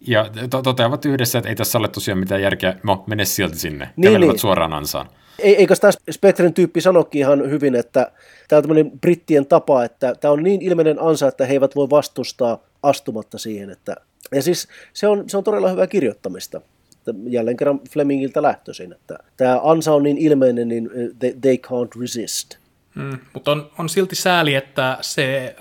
Ja to- toteavat yhdessä, että ei tässä ole tosiaan mitään järkeä, no mene silti sinne, niin, kävelevät niin. suoraan ansaan. Eikö tämä Spectren tyyppi sanokin ihan hyvin, että tämä on tämmöinen brittien tapa, että tämä on niin ilmeinen ansa, että he eivät voi vastustaa astumatta siihen, että ja siis se on, se on todella hyvää kirjoittamista. Jälleen kerran Flemingiltä lähtöisin, että tämä ansa on niin ilmeinen, niin they, they can't resist. Mm, mutta on, on silti sääli, että se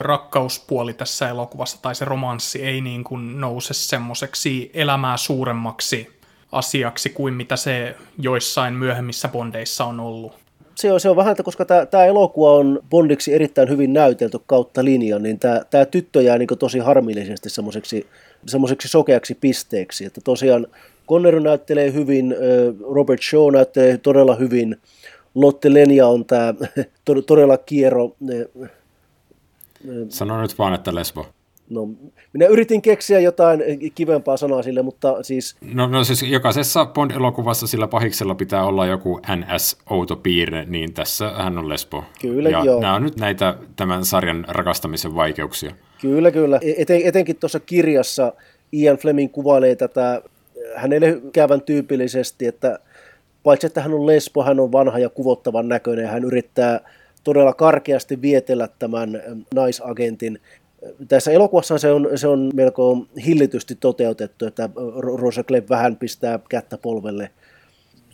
rakkauspuoli tässä elokuvassa tai se romanssi ei niin kuin nouse semmoiseksi elämää suuremmaksi asiaksi kuin mitä se joissain myöhemmissä bondeissa on ollut se on, se on vähän, että koska tämä, elokuva on Bondiksi erittäin hyvin näytelty kautta linjan, niin tämä, tyttö jää niin tosi harmillisesti semmoiseksi, semmoiseksi sokeaksi pisteeksi. Että tosiaan Connery näyttelee hyvin, Robert Shaw näyttelee todella hyvin, Lotte Lenia on tämä todella kiero. Sano nyt vaan, että lesbo. No, minä yritin keksiä jotain kivempaa sanaa sille, mutta siis... No, no siis jokaisessa Bond-elokuvassa sillä pahiksella pitää olla joku NS-outo piirre, niin tässä hän on lesbo. Kyllä, ja joo. nämä on nyt näitä tämän sarjan rakastamisen vaikeuksia. Kyllä, kyllä. E-, eten, etenkin tuossa kirjassa Ian Fleming kuvailee tätä hänelle käyvän tyypillisesti, että paitsi että hän on lesbo, hän on vanha ja kuvottavan näköinen, hän yrittää todella karkeasti vietellä tämän naisagentin tässä elokuvassa se on, se on melko hillitysti toteutettu, että Rosa Klepp vähän pistää kättä polvelle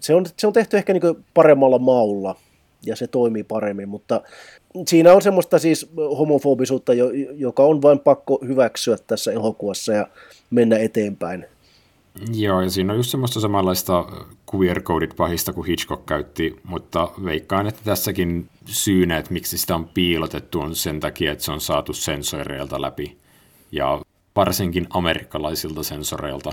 se, on, se on tehty ehkä niin paremmalla maulla ja se toimii paremmin, mutta siinä on semmoista siis homofobisuutta, joka on vain pakko hyväksyä tässä elokuvassa ja mennä eteenpäin. Joo, ja siinä on just semmoista samanlaista queer coded pahista kuin Hitchcock käytti, mutta veikkaan, että tässäkin syynä, että miksi sitä on piilotettu, on sen takia, että se on saatu sensoreilta läpi, ja varsinkin amerikkalaisilta sensoreilta.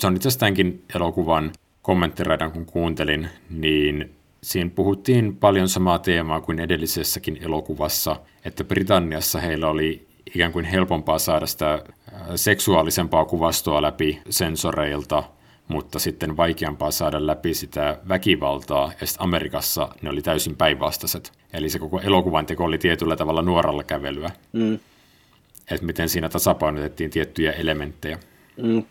Se on itse asiassa elokuvan kommenttiraidan, kun kuuntelin, niin siinä puhuttiin paljon samaa teemaa kuin edellisessäkin elokuvassa, että Britanniassa heillä oli ikään kuin helpompaa saada sitä äh, seksuaalisempaa kuvastoa läpi sensoreilta, mutta sitten vaikeampaa saada läpi sitä väkivaltaa, ja sitten Amerikassa ne oli täysin päinvastaiset. Eli se koko elokuvan teko oli tietyllä tavalla nuoralla kävelyä. Mm. Että miten siinä tasapainotettiin tiettyjä elementtejä. Mm.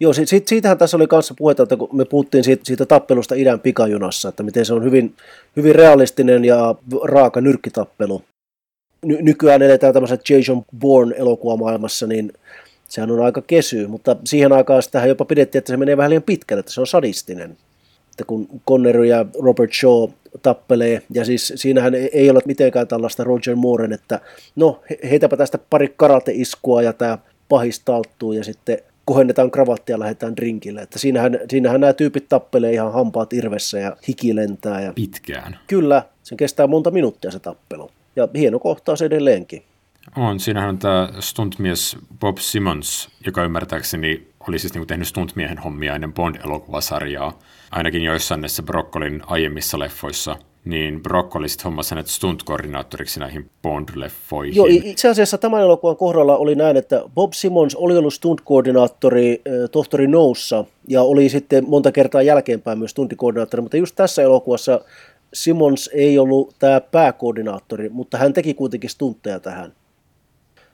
Joo, sit, sit, siitähän tässä oli kanssa puhetta, että kun me puhuttiin siitä, siitä tappelusta idän pikajunassa, että miten se on hyvin, hyvin realistinen ja raaka nyrkkitappelu. Ny, nykyään eletään tämmöisessä Jason Bourne-elokuvamaailmassa, niin sehän on aika kesy, mutta siihen aikaan sitä jopa pidettiin, että se menee vähän liian pitkälle, että se on sadistinen. Että kun Connery ja Robert Shaw tappelee, ja siis siinähän ei ole mitenkään tällaista Roger Mooren, että no heitäpä tästä pari karateiskua ja tämä pahis talttuu ja sitten kohennetaan kravattia ja lähdetään drinkille. Että siinähän, siinähän nämä tyypit tappelee ihan hampaat irvessä ja hiki lentää. Ja... Pitkään. Kyllä, sen kestää monta minuuttia se tappelu. Ja hieno kohtaus edelleenkin. On, siinähän on tämä stuntmies Bob Simmons, joka ymmärtääkseni oli siis niin tehnyt stuntmiehen hommia ennen Bond-elokuvasarjaa, ainakin joissain näissä Brokkolin aiemmissa leffoissa – niin Broccoli sitten hommasi hänet stunt-koordinaattoriksi näihin Bond-leffoihin. Joo, itse asiassa tämän elokuvan kohdalla oli näin, että Bob Simmons oli ollut stunt-koordinaattori äh, tohtori Noussa ja oli sitten monta kertaa jälkeenpäin myös stuntikoordinaattori, mutta just tässä elokuvassa Simmons ei ollut tämä pääkoordinaattori, mutta hän teki kuitenkin stuntteja tähän.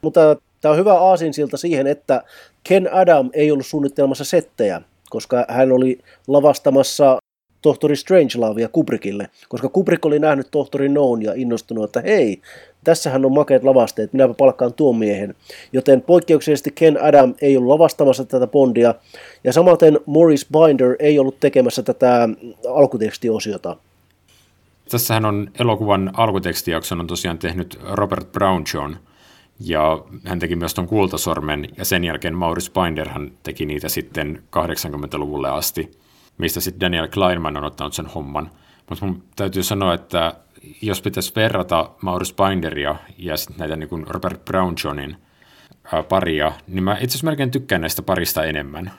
Mutta tämä on hyvä aasinsilta siihen, että Ken Adam ei ollut suunnittelemassa settejä, koska hän oli lavastamassa tohtori Strangelovea Kubrickille, koska Kubrick oli nähnyt tohtori Noon ja innostunut, että hei, tässähän on makeat lavasteet, minäpä palkkaan tuon miehen. Joten poikkeuksellisesti Ken Adam ei ollut lavastamassa tätä Bondia, ja samaten Morris Binder ei ollut tekemässä tätä alkutekstiosiota. Tässähän on elokuvan alkutekstijakson on tosiaan tehnyt Robert Brown John, ja hän teki myös tuon kultasormen, ja sen jälkeen Maurice Binderhan teki niitä sitten 80-luvulle asti mistä sitten Daniel Kleinman on ottanut sen homman. Mutta mun täytyy sanoa, että jos pitäisi verrata Maurice Binderia ja sitten näitä niin Robert Brown Johnin paria, niin mä itse asiassa melkein tykkään näistä parista enemmän.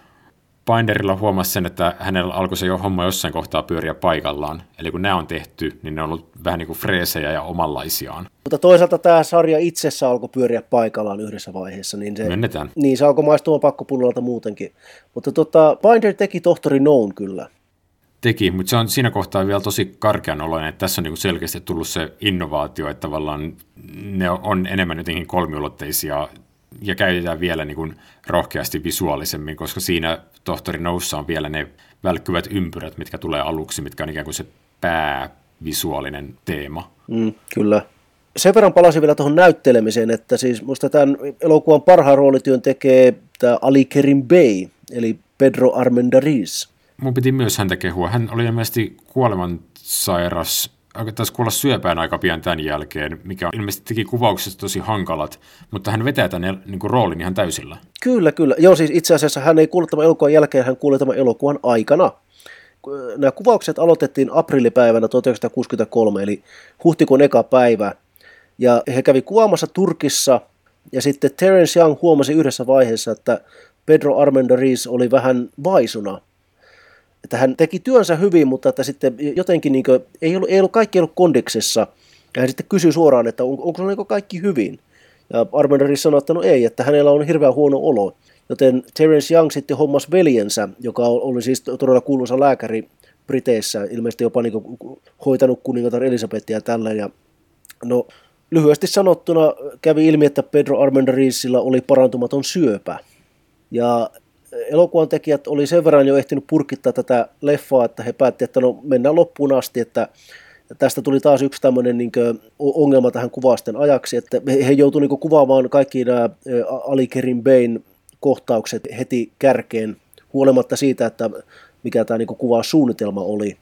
Binderilla huomasi sen, että hänellä alkoi se jo homma jossain kohtaa pyöriä paikallaan. Eli kun nämä on tehty, niin ne on ollut vähän niin kuin freesejä ja omanlaisiaan. Mutta toisaalta tämä sarja itsessä alkoi pyöriä paikallaan yhdessä vaiheessa. Niin se, Mennetään. Niin se alkoi maistua pakkopullolta muutenkin. Mutta tota, Binder teki tohtori Noon kyllä. Teki, mutta se on siinä kohtaa vielä tosi karkean oloinen, että tässä on niin selkeästi tullut se innovaatio, että tavallaan ne on enemmän jotenkin kolmiulotteisia ja käytetään vielä niin kuin rohkeasti visuaalisemmin, koska siinä tohtori Noussa on vielä ne välkkyvät ympyrät, mitkä tulee aluksi, mitkä on ikään kuin se päävisuaalinen teema. Mm, kyllä. Sen verran palasin vielä tuohon näyttelemiseen, että siis musta tämän elokuvan parhaan roolityön tekee tämä Ali Kerim Bey, eli Pedro Armendariz. Mun piti myös häntä kehua. Hän oli ilmeisesti kuolemansairas taisi kuolla syöpään aika pian tämän jälkeen, mikä ilmeisesti teki kuvauksesta tosi hankalat, mutta hän vetää tämän niin kuin, roolin ihan täysillä. Kyllä, kyllä. Joo, siis itse asiassa hän ei kuule tämän elokuvan jälkeen, hän kuuli tämän elokuvan aikana. Nämä kuvaukset aloitettiin aprillipäivänä 1963, eli huhtikuun eka päivä. Ja he kävi kuvaamassa Turkissa, ja sitten Terence Young huomasi yhdessä vaiheessa, että Pedro Armendariz oli vähän vaisuna että hän teki työnsä hyvin, mutta että sitten jotenkin niin kuin, ei, ollut, ei ollut kaikki ollut kondiksessa. Ja hän sitten kysyi suoraan, että on, onko niin kaikki hyvin. Ja Armendaris sanoi, että no ei, että hänellä on hirveän huono olo. Joten Terence Young sitten hommas veljensä, joka oli siis todella kuuluisa lääkäri Briteissä, ilmeisesti jopa niin hoitanut kuningatar Elisabetia ja tällä. Ja no, lyhyesti sanottuna kävi ilmi, että Pedro Armendarizilla oli parantumaton syöpä. Ja elokuvan tekijät oli sen verran jo ehtinyt purkittaa tätä leffaa, että he päättivät, että no mennään loppuun asti, että tästä tuli taas yksi tämmöinen niin ongelma tähän kuvausten ajaksi, että he joutuivat niin kuvaamaan kaikki nämä Ali Kerim Bain kohtaukset heti kärkeen, huolimatta siitä, että mikä tämä niin kuvaussuunnitelma oli.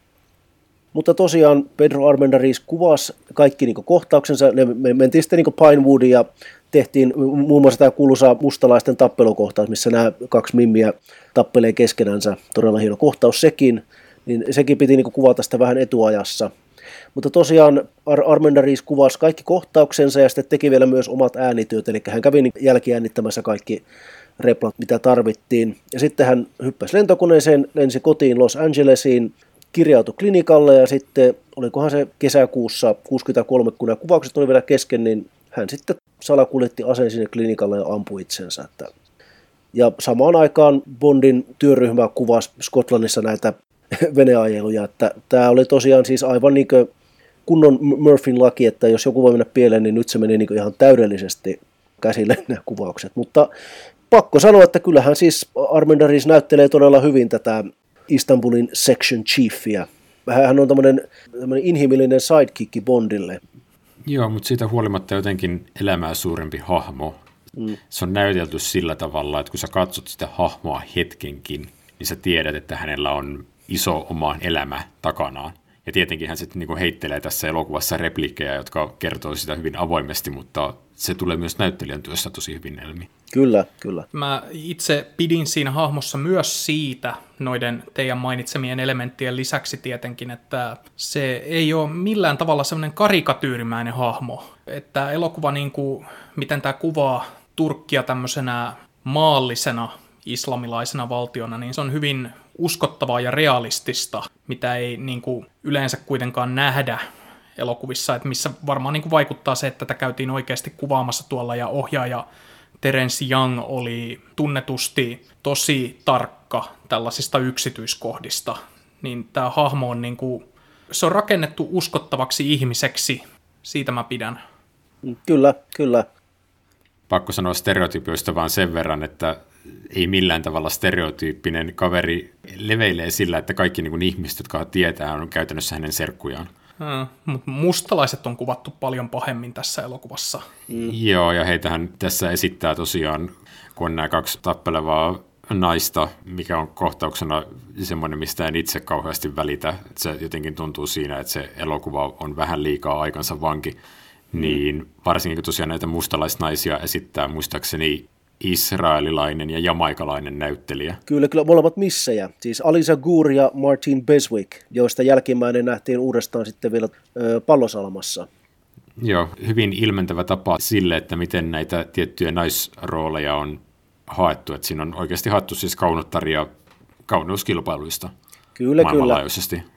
Mutta tosiaan Pedro Armendariz kuvasi kaikki niin kohtauksensa. Me mentiin sitten niin Pinewoodin ja tehtiin muun muassa tämä kuuluisa mustalaisten tappelukohtaus, missä nämä kaksi mimmiä tappelee keskenänsä. Todella hieno kohtaus sekin. Niin sekin piti niin kuvata sitä vähän etuajassa. Mutta tosiaan Ar- Armendariz kuvasi kaikki kohtauksensa ja sitten teki vielä myös omat äänityöt, eli hän kävi niin jälkiäänittämässä kaikki replat, mitä tarvittiin. Ja sitten hän hyppäsi lentokoneeseen, lensi kotiin Los Angelesiin, kirjautui klinikalle ja sitten, olikohan se kesäkuussa 63, kun nämä kuvaukset oli vielä kesken, niin hän sitten salakuljetti aseen sinne klinikalle ja ampui itsensä. Että ja samaan aikaan Bondin työryhmä kuvasi Skotlannissa näitä veneajeluja, että tämä oli tosiaan siis aivan niin kuin kunnon Murphyn laki, että jos joku voi mennä pieleen, niin nyt se meni niin ihan täydellisesti käsille nämä kuvaukset. Mutta pakko sanoa, että kyllähän siis Armendaris näyttelee todella hyvin tätä Istanbulin section chiefia. Hän on tämmöinen, tämmöinen inhimillinen sidekick Bondille. Joo, mutta siitä huolimatta jotenkin elämää suurempi hahmo. Mm. Se on näytelty sillä tavalla, että kun sä katsot sitä hahmoa hetkenkin, niin sä tiedät, että hänellä on iso oma elämä takanaan. Ja tietenkin hän sitten niinku heittelee tässä elokuvassa replikkejä, jotka kertoo sitä hyvin avoimesti, mutta se tulee myös näyttelijän työssä tosi hyvin ilmi. Kyllä, kyllä. Mä itse pidin siinä hahmossa myös siitä, noiden teidän mainitsemien elementtien lisäksi tietenkin, että se ei ole millään tavalla semmoinen karikatyyrimäinen hahmo. Että elokuva, niin kuin, miten tämä kuvaa Turkkia tämmöisenä maallisena islamilaisena valtiona, niin se on hyvin uskottavaa ja realistista, mitä ei niin kuin, yleensä kuitenkaan nähdä elokuvissa, että missä varmaan niin kuin vaikuttaa se, että tätä käytiin oikeasti kuvaamassa tuolla ja ohjaaja Terence Young oli tunnetusti tosi tarkka tällaisista yksityiskohdista, niin tämä hahmo on niin kuin, se on rakennettu uskottavaksi ihmiseksi, siitä mä pidän. Kyllä, kyllä. Pakko sanoa stereotypioista vaan sen verran, että ei millään tavalla stereotyyppinen kaveri leveilee sillä, että kaikki niin kuin ihmiset, jotka tietää, on käytännössä hänen serkkujaan. Hmm, mutta mustalaiset on kuvattu paljon pahemmin tässä elokuvassa. Mm. Joo, ja heitähän tässä esittää tosiaan, kun on nämä kaksi tappelevaa naista, mikä on kohtauksena semmoinen, mistä en itse kauheasti välitä. Että se jotenkin tuntuu siinä, että se elokuva on vähän liikaa aikansa vanki. Mm. Niin varsinkin kun tosiaan näitä mustalaisnaisia esittää muistaakseni israelilainen ja jamaikalainen näyttelijä. Kyllä, kyllä molemmat missejä. Siis Alisa Gur ja Martin Beswick, joista jälkimmäinen nähtiin uudestaan sitten vielä ö, pallosalmassa. Joo, hyvin ilmentävä tapa sille, että miten näitä tiettyjä naisrooleja on haettu. Että siinä on oikeasti haettu siis kaunottaria kauneuskilpailuista kyllä, maailmanlaajuisesti. Kyllä.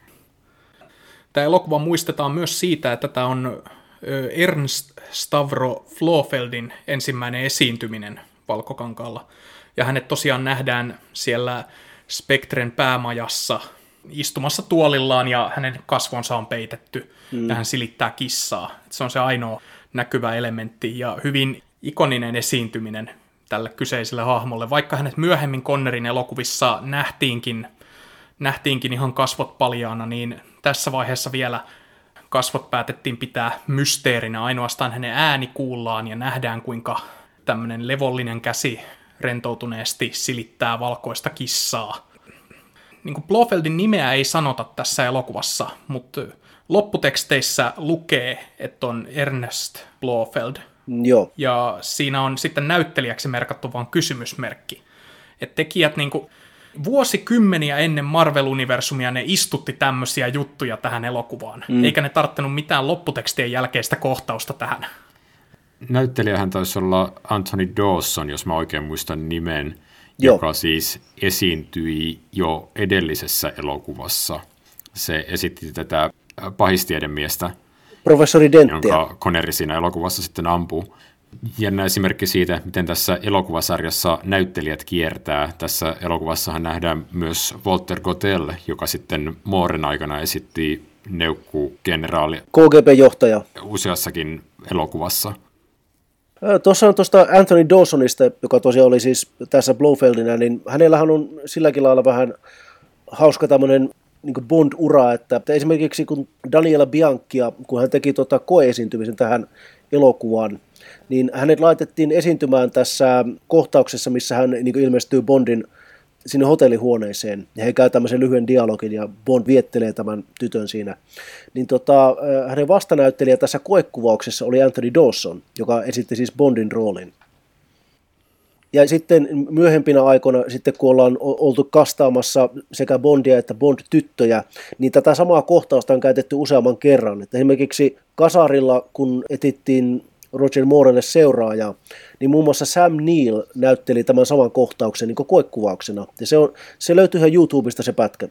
Tämä elokuva muistetaan myös siitä, että tämä on Ernst Stavro Flofeldin ensimmäinen esiintyminen Valkokankaalla. Ja hänet tosiaan nähdään siellä Spektren päämajassa istumassa tuolillaan ja hänen kasvonsa on peitetty mm. ja hän silittää kissaa. Se on se ainoa näkyvä elementti ja hyvin ikoninen esiintyminen tälle kyseiselle hahmolle, vaikka hänet myöhemmin Connerin elokuvissa nähtiinkin, nähtiinkin ihan kasvot paljaana, niin tässä vaiheessa vielä kasvot päätettiin pitää mysteerinä. Ainoastaan hänen ääni kuullaan ja nähdään, kuinka tämmöinen levollinen käsi rentoutuneesti silittää valkoista kissaa. Niin kuin Blofeldin nimeä ei sanota tässä elokuvassa, mutta lopputeksteissä lukee, että on Ernest Blofeld. Joo. Ja siinä on sitten näyttelijäksi merkattu vain kysymysmerkki. Että tekijät niin kuin, vuosikymmeniä ennen Marvel-universumia ne istutti tämmöisiä juttuja tähän elokuvaan. Mm. Eikä ne tarttunut mitään lopputekstien jälkeistä kohtausta tähän näyttelijähän taisi olla Anthony Dawson, jos mä oikein muistan nimen, Joo. joka siis esiintyi jo edellisessä elokuvassa. Se esitti tätä pahistiedemiestä, Professori Denttiä. jonka Connery siinä elokuvassa sitten ampuu. Jännä esimerkki siitä, miten tässä elokuvasarjassa näyttelijät kiertää. Tässä elokuvassahan nähdään myös Walter Gotell, joka sitten Mooren aikana esitti neukkugeneraali. KGB-johtaja. Useassakin elokuvassa. Tuossa on tuosta Anthony Dawsonista, joka tosiaan oli siis tässä Blofeldina, niin hänellähän on silläkin lailla vähän hauska tämmöinen niin Bond-ura, että, esimerkiksi kun Daniela Biancchia, kun hän teki tota koeesiintymisen tähän elokuvaan, niin hänet laitettiin esiintymään tässä kohtauksessa, missä hän niin ilmestyy Bondin sinne hotellihuoneeseen ja he käy tämmöisen lyhyen dialogin ja Bond viettelee tämän tytön siinä. Niin tota, hänen vastanäyttelijä tässä koekuvauksessa oli Anthony Dawson, joka esitti siis Bondin roolin. Ja sitten myöhempinä aikoina, sitten kun ollaan oltu kastaamassa sekä Bondia että Bond-tyttöjä, niin tätä samaa kohtausta on käytetty useamman kerran. Että esimerkiksi Kasarilla, kun etittiin Roger Moorelle seuraaja, niin muun muassa Sam Neill näytteli tämän saman kohtauksen niin koekuvauksena. Ja se, on, se löytyy ihan YouTubesta se pätkä.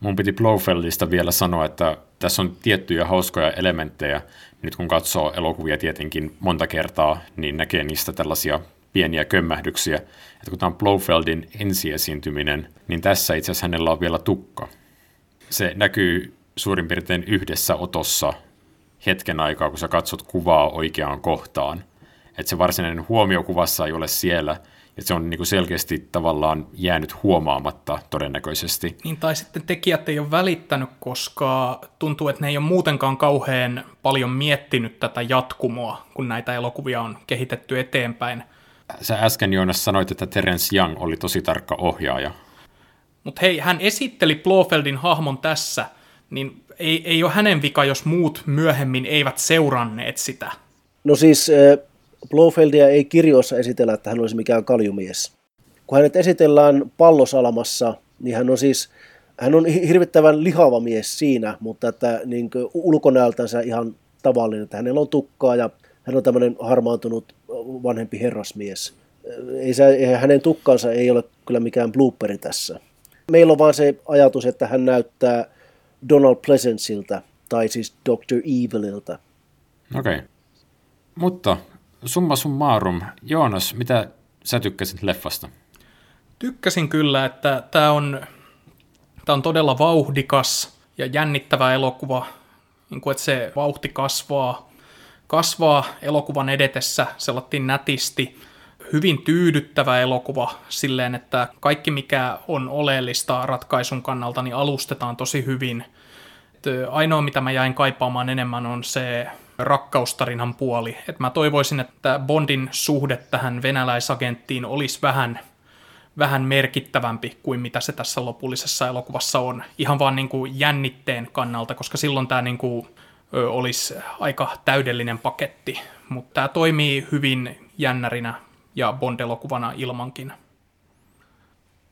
Mun piti Blofeldista vielä sanoa, että tässä on tiettyjä hauskoja elementtejä. Nyt kun katsoo elokuvia tietenkin monta kertaa, niin näkee niistä tällaisia pieniä kömmähdyksiä. Että kun tämä on Blofeldin ensiesiintyminen, niin tässä itse asiassa hänellä on vielä tukka. Se näkyy suurin piirtein yhdessä otossa hetken aikaa, kun sä katsot kuvaa oikeaan kohtaan. Että se varsinainen huomio kuvassa ei ole siellä, ja se on niin kuin selkeästi tavallaan jäänyt huomaamatta todennäköisesti. Niin, tai sitten tekijät ei ole välittänyt, koska tuntuu, että ne ei ole muutenkaan kauhean paljon miettinyt tätä jatkumoa, kun näitä elokuvia on kehitetty eteenpäin. Sä äsken Joonas sanoit, että Terence Young oli tosi tarkka ohjaaja. Mutta hei, hän esitteli Blofeldin hahmon tässä, niin ei, ei ole hänen vika, jos muut myöhemmin eivät seuranneet sitä. No siis äh, Blofeldia ei kirjoissa esitellä, että hän olisi mikään kaljumies. Kun hänet esitellään pallosalamassa, niin hän on siis hän on hirvittävän lihava mies siinä, mutta että niin ulkonäöltänsä ihan tavallinen, että hänellä on tukkaa ja hän on tämmöinen harmaantunut vanhempi herrasmies. Ei se, hänen tukkansa ei ole kyllä mikään blooperi tässä. Meillä on vaan se ajatus, että hän näyttää Donald Pleasanceilta, tai siis Dr. Evililta. Okei. Okay. Mutta summa summarum, Joonas, mitä sä tykkäsit leffasta? Tykkäsin kyllä, että tämä on, tää on todella vauhdikas ja jännittävä elokuva, niin kuin, että se vauhti kasvaa, kasvaa elokuvan edetessä selattiin nätisti, hyvin tyydyttävä elokuva silleen, että kaikki mikä on oleellista ratkaisun kannalta, niin alustetaan tosi hyvin. Ainoa mitä mä jäin kaipaamaan enemmän on se rakkaustarinan puoli. Et mä toivoisin, että Bondin suhde tähän venäläisagenttiin olisi vähän, vähän merkittävämpi kuin mitä se tässä lopullisessa elokuvassa on. Ihan vaan niin kuin jännitteen kannalta, koska silloin tämä niin kuin, olisi aika täydellinen paketti. Mutta tämä toimii hyvin jännärinä ja Bond-elokuvana ilmankin.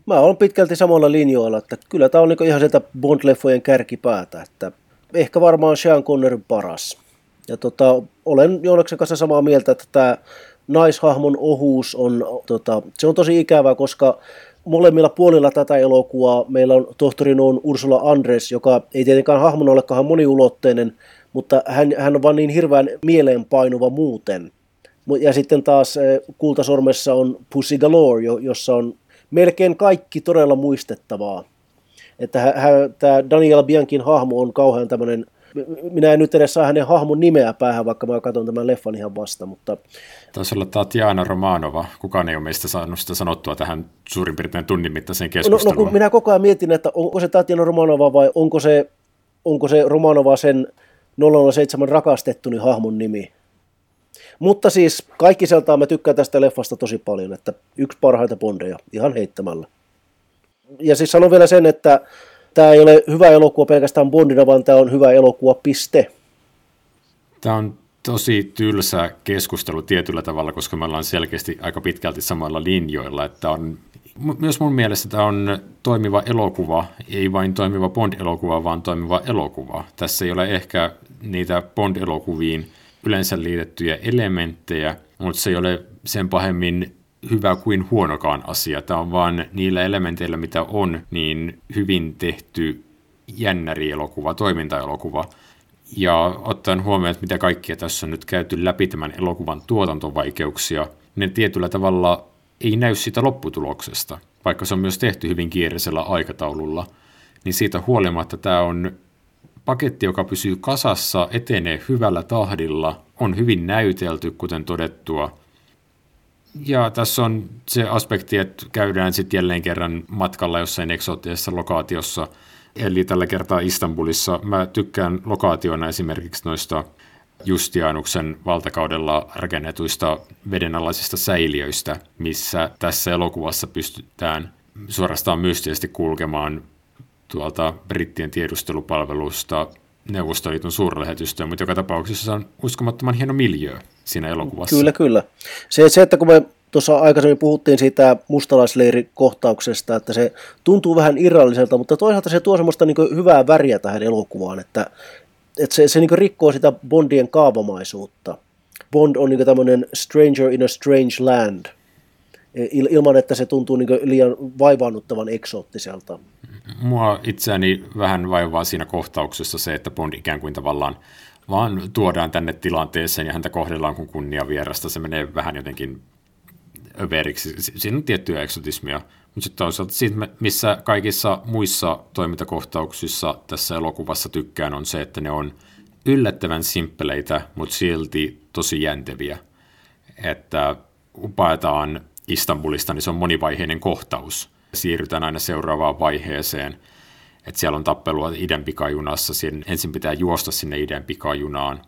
Mä olen pitkälti samalla linjoilla, että kyllä tämä on niin ihan sieltä Bond-leffojen kärkipäätä, että ehkä varmaan Sean Connerin paras. Ja tota, olen Joonaksen kanssa samaa mieltä, että tämä naishahmon ohuus on, tota, se on tosi ikävää, koska molemmilla puolilla tätä elokuvaa meillä on tohtori Noon Ursula Andres, joka ei tietenkään hahmona olekaan moniulotteinen, mutta hän, hän on vaan niin hirveän mieleenpainuva muuten. Ja sitten taas eh, Kultasormessa on Pussy Galore, jossa on melkein kaikki todella muistettavaa. Että tämä Daniel Biankin hahmo on kauhean tämmöinen – minä en nyt edes saa hänen hahmon nimeä päähän, vaikka mä katson tämän leffan ihan vasta, mutta... Taisi olla Tatjana Romanova. Kukaan ei ole meistä saanut sitä sanottua tähän suurin piirtein tunnin mittaiseen keskusteluun. No, no kun minä koko ajan mietin, että onko se Tatjana Romanova vai onko se, onko se Romanova sen 007 rakastettuni hahmon nimi. Mutta siis kaikki sieltä mä tykkään tästä leffasta tosi paljon, että yksi parhaita bondeja, ihan heittämällä. Ja siis sanon vielä sen, että tämä ei ole hyvä elokuva pelkästään Bondina, vaan tämä on hyvä elokuva, piste. Tämä on tosi tylsä keskustelu tietyllä tavalla, koska me ollaan selkeästi aika pitkälti samalla linjoilla, että on myös mun mielestä tämä on toimiva elokuva, ei vain toimiva Bond-elokuva, vaan toimiva elokuva. Tässä ei ole ehkä niitä Bond-elokuviin yleensä liitettyjä elementtejä, mutta se ei ole sen pahemmin hyvä kuin huonokaan asia. Tämä on vaan niillä elementeillä, mitä on, niin hyvin tehty jännäri-elokuva, toimintaelokuva. Ja ottaen huomioon, että mitä kaikkia tässä on nyt käyty läpi tämän elokuvan tuotantovaikeuksia, ne tietyllä tavalla ei näy siitä lopputuloksesta, vaikka se on myös tehty hyvin kiireisellä aikataululla, niin siitä huolimatta tämä on paketti, joka pysyy kasassa, etenee hyvällä tahdilla, on hyvin näytelty, kuten todettua, ja tässä on se aspekti, että käydään sitten jälleen kerran matkalla jossain eksoottisessa lokaatiossa, eli tällä kertaa Istanbulissa. Mä tykkään lokaationa esimerkiksi noista Justianuksen valtakaudella rakennetuista vedenalaisista säiliöistä, missä tässä elokuvassa pystytään suorastaan mystisesti kulkemaan tuolta brittien tiedustelupalvelusta Neuvostoliiton suurlähetystöön, mutta joka tapauksessa on uskomattoman hieno miljö siinä elokuvassa. Kyllä, kyllä. Se, se että kun me tuossa aikaisemmin puhuttiin siitä mustalaisleirikohtauksesta, että se tuntuu vähän irralliselta, mutta toisaalta se tuo semmoista niin hyvää väriä tähän elokuvaan, että, että se, se niin rikkoo sitä Bondien kaavamaisuutta. Bond on niin tämmöinen stranger in a strange land, ilman että se tuntuu niin liian vaivaannuttavan eksoottiselta. Mua itseäni vähän vaivaa siinä kohtauksessa se, että Bond ikään kuin tavallaan vaan tuodaan tänne tilanteeseen ja häntä kohdellaan kuin kunnia vierasta. Se menee vähän jotenkin överiksi. Siinä on tiettyä eksotismia, mutta sitten toisaalta siitä, missä kaikissa muissa toimintakohtauksissa tässä elokuvassa tykkään, on se, että ne on yllättävän simppeleitä, mutta silti tosi jänteviä. Että upaetaan Istanbulista, niin se on monivaiheinen kohtaus. Siirrytään aina seuraavaan vaiheeseen. Että siellä on tappelua idän pikajunassa, ensin pitää juosta sinne idän pikajunaan,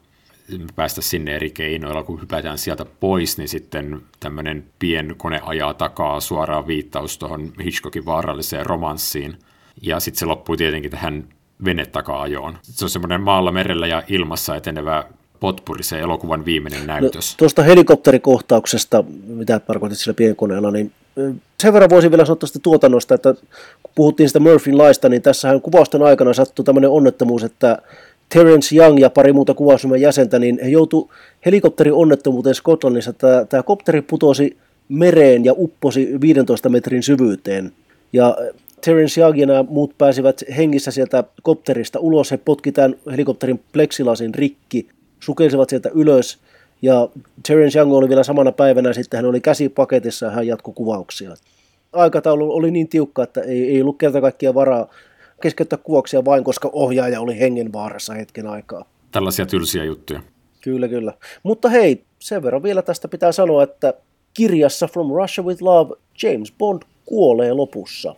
päästä sinne eri keinoilla, kun hypätään sieltä pois, niin sitten tämmöinen pien kone ajaa takaa suoraan viittaus tuohon Hitchcockin vaaralliseen romanssiin. Ja sitten se loppuu tietenkin tähän venetaka-ajoon. Se on semmoinen maalla, merellä ja ilmassa etenevä potpuri, se elokuvan viimeinen no, näytös. No, tuosta helikopterikohtauksesta, mitä tarkoitit sillä pienkoneella, niin sen verran voisin vielä sanoa tuosta tuotannosta, että kun puhuttiin sitä Murphyn laista, niin tässähän kuvausten aikana sattui tämmöinen onnettomuus, että Terence Young ja pari muuta kuvausryhmän jäsentä, niin he joutu helikopterionnettomuuteen Skotlannissa. Tämä, tämä kopteri putosi mereen ja upposi 15 metrin syvyyteen. Ja Terence Young ja nämä muut pääsivät hengissä sieltä kopterista ulos. He potki tämän helikopterin pleksilasin rikki, sukelsivat sieltä ylös. Ja Terence Young oli vielä samana päivänä, sitten hän oli käsipaketissa ja hän jatkoi kuvauksia. Aikataulu oli niin tiukka, että ei, ei ollut kerta kaikkiaan varaa keskeyttää kuvauksia vain, koska ohjaaja oli hengenvaarassa hetken aikaa. Tällaisia tylsiä juttuja. Kyllä, kyllä. Mutta hei, sen verran vielä tästä pitää sanoa, että kirjassa From Russia with Love James Bond kuolee lopussa.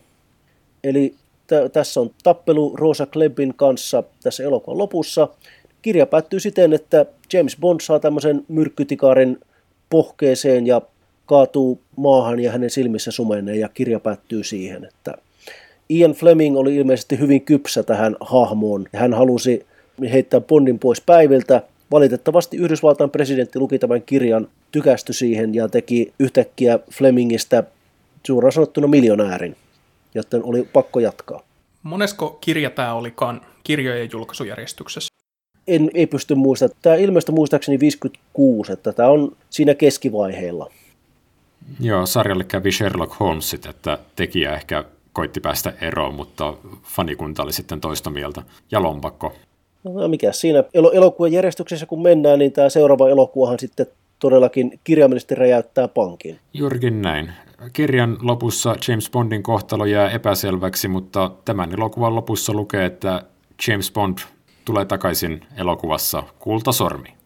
Eli t- tässä on tappelu Rosa Klebbin kanssa tässä elokuvan lopussa. Kirja päättyy siten, että James Bond saa tämmöisen myrkkytikarin pohkeeseen ja kaatuu maahan ja hänen silmissä sumenee ja kirja päättyy siihen, että Ian Fleming oli ilmeisesti hyvin kypsä tähän hahmoon. Hän halusi heittää Bondin pois päiviltä. Valitettavasti Yhdysvaltain presidentti luki tämän kirjan, tykästy siihen ja teki yhtäkkiä Flemingistä suoraan sanottuna miljonäärin, joten oli pakko jatkaa. Monesko kirja tämä olikaan kirjojen julkaisujärjestyksessä? En, ei pysty muistamaan. Tämä ilmeisesti muistaakseni 56, että tämä on siinä keskivaiheella. Joo, sarjalle kävi Sherlock Holmesit, että tekijä ehkä koitti päästä eroon, mutta fanikunta oli sitten toista mieltä. Ja lompakko. No mikä siinä el- elokuvan järjestyksessä kun mennään, niin tämä seuraava elokuvahan sitten todellakin kirjaimellisesti räjäyttää pankin. Juurikin näin. Kirjan lopussa James Bondin kohtalo jää epäselväksi, mutta tämän elokuvan lopussa lukee, että James Bond tulee takaisin elokuvassa Kultasormi.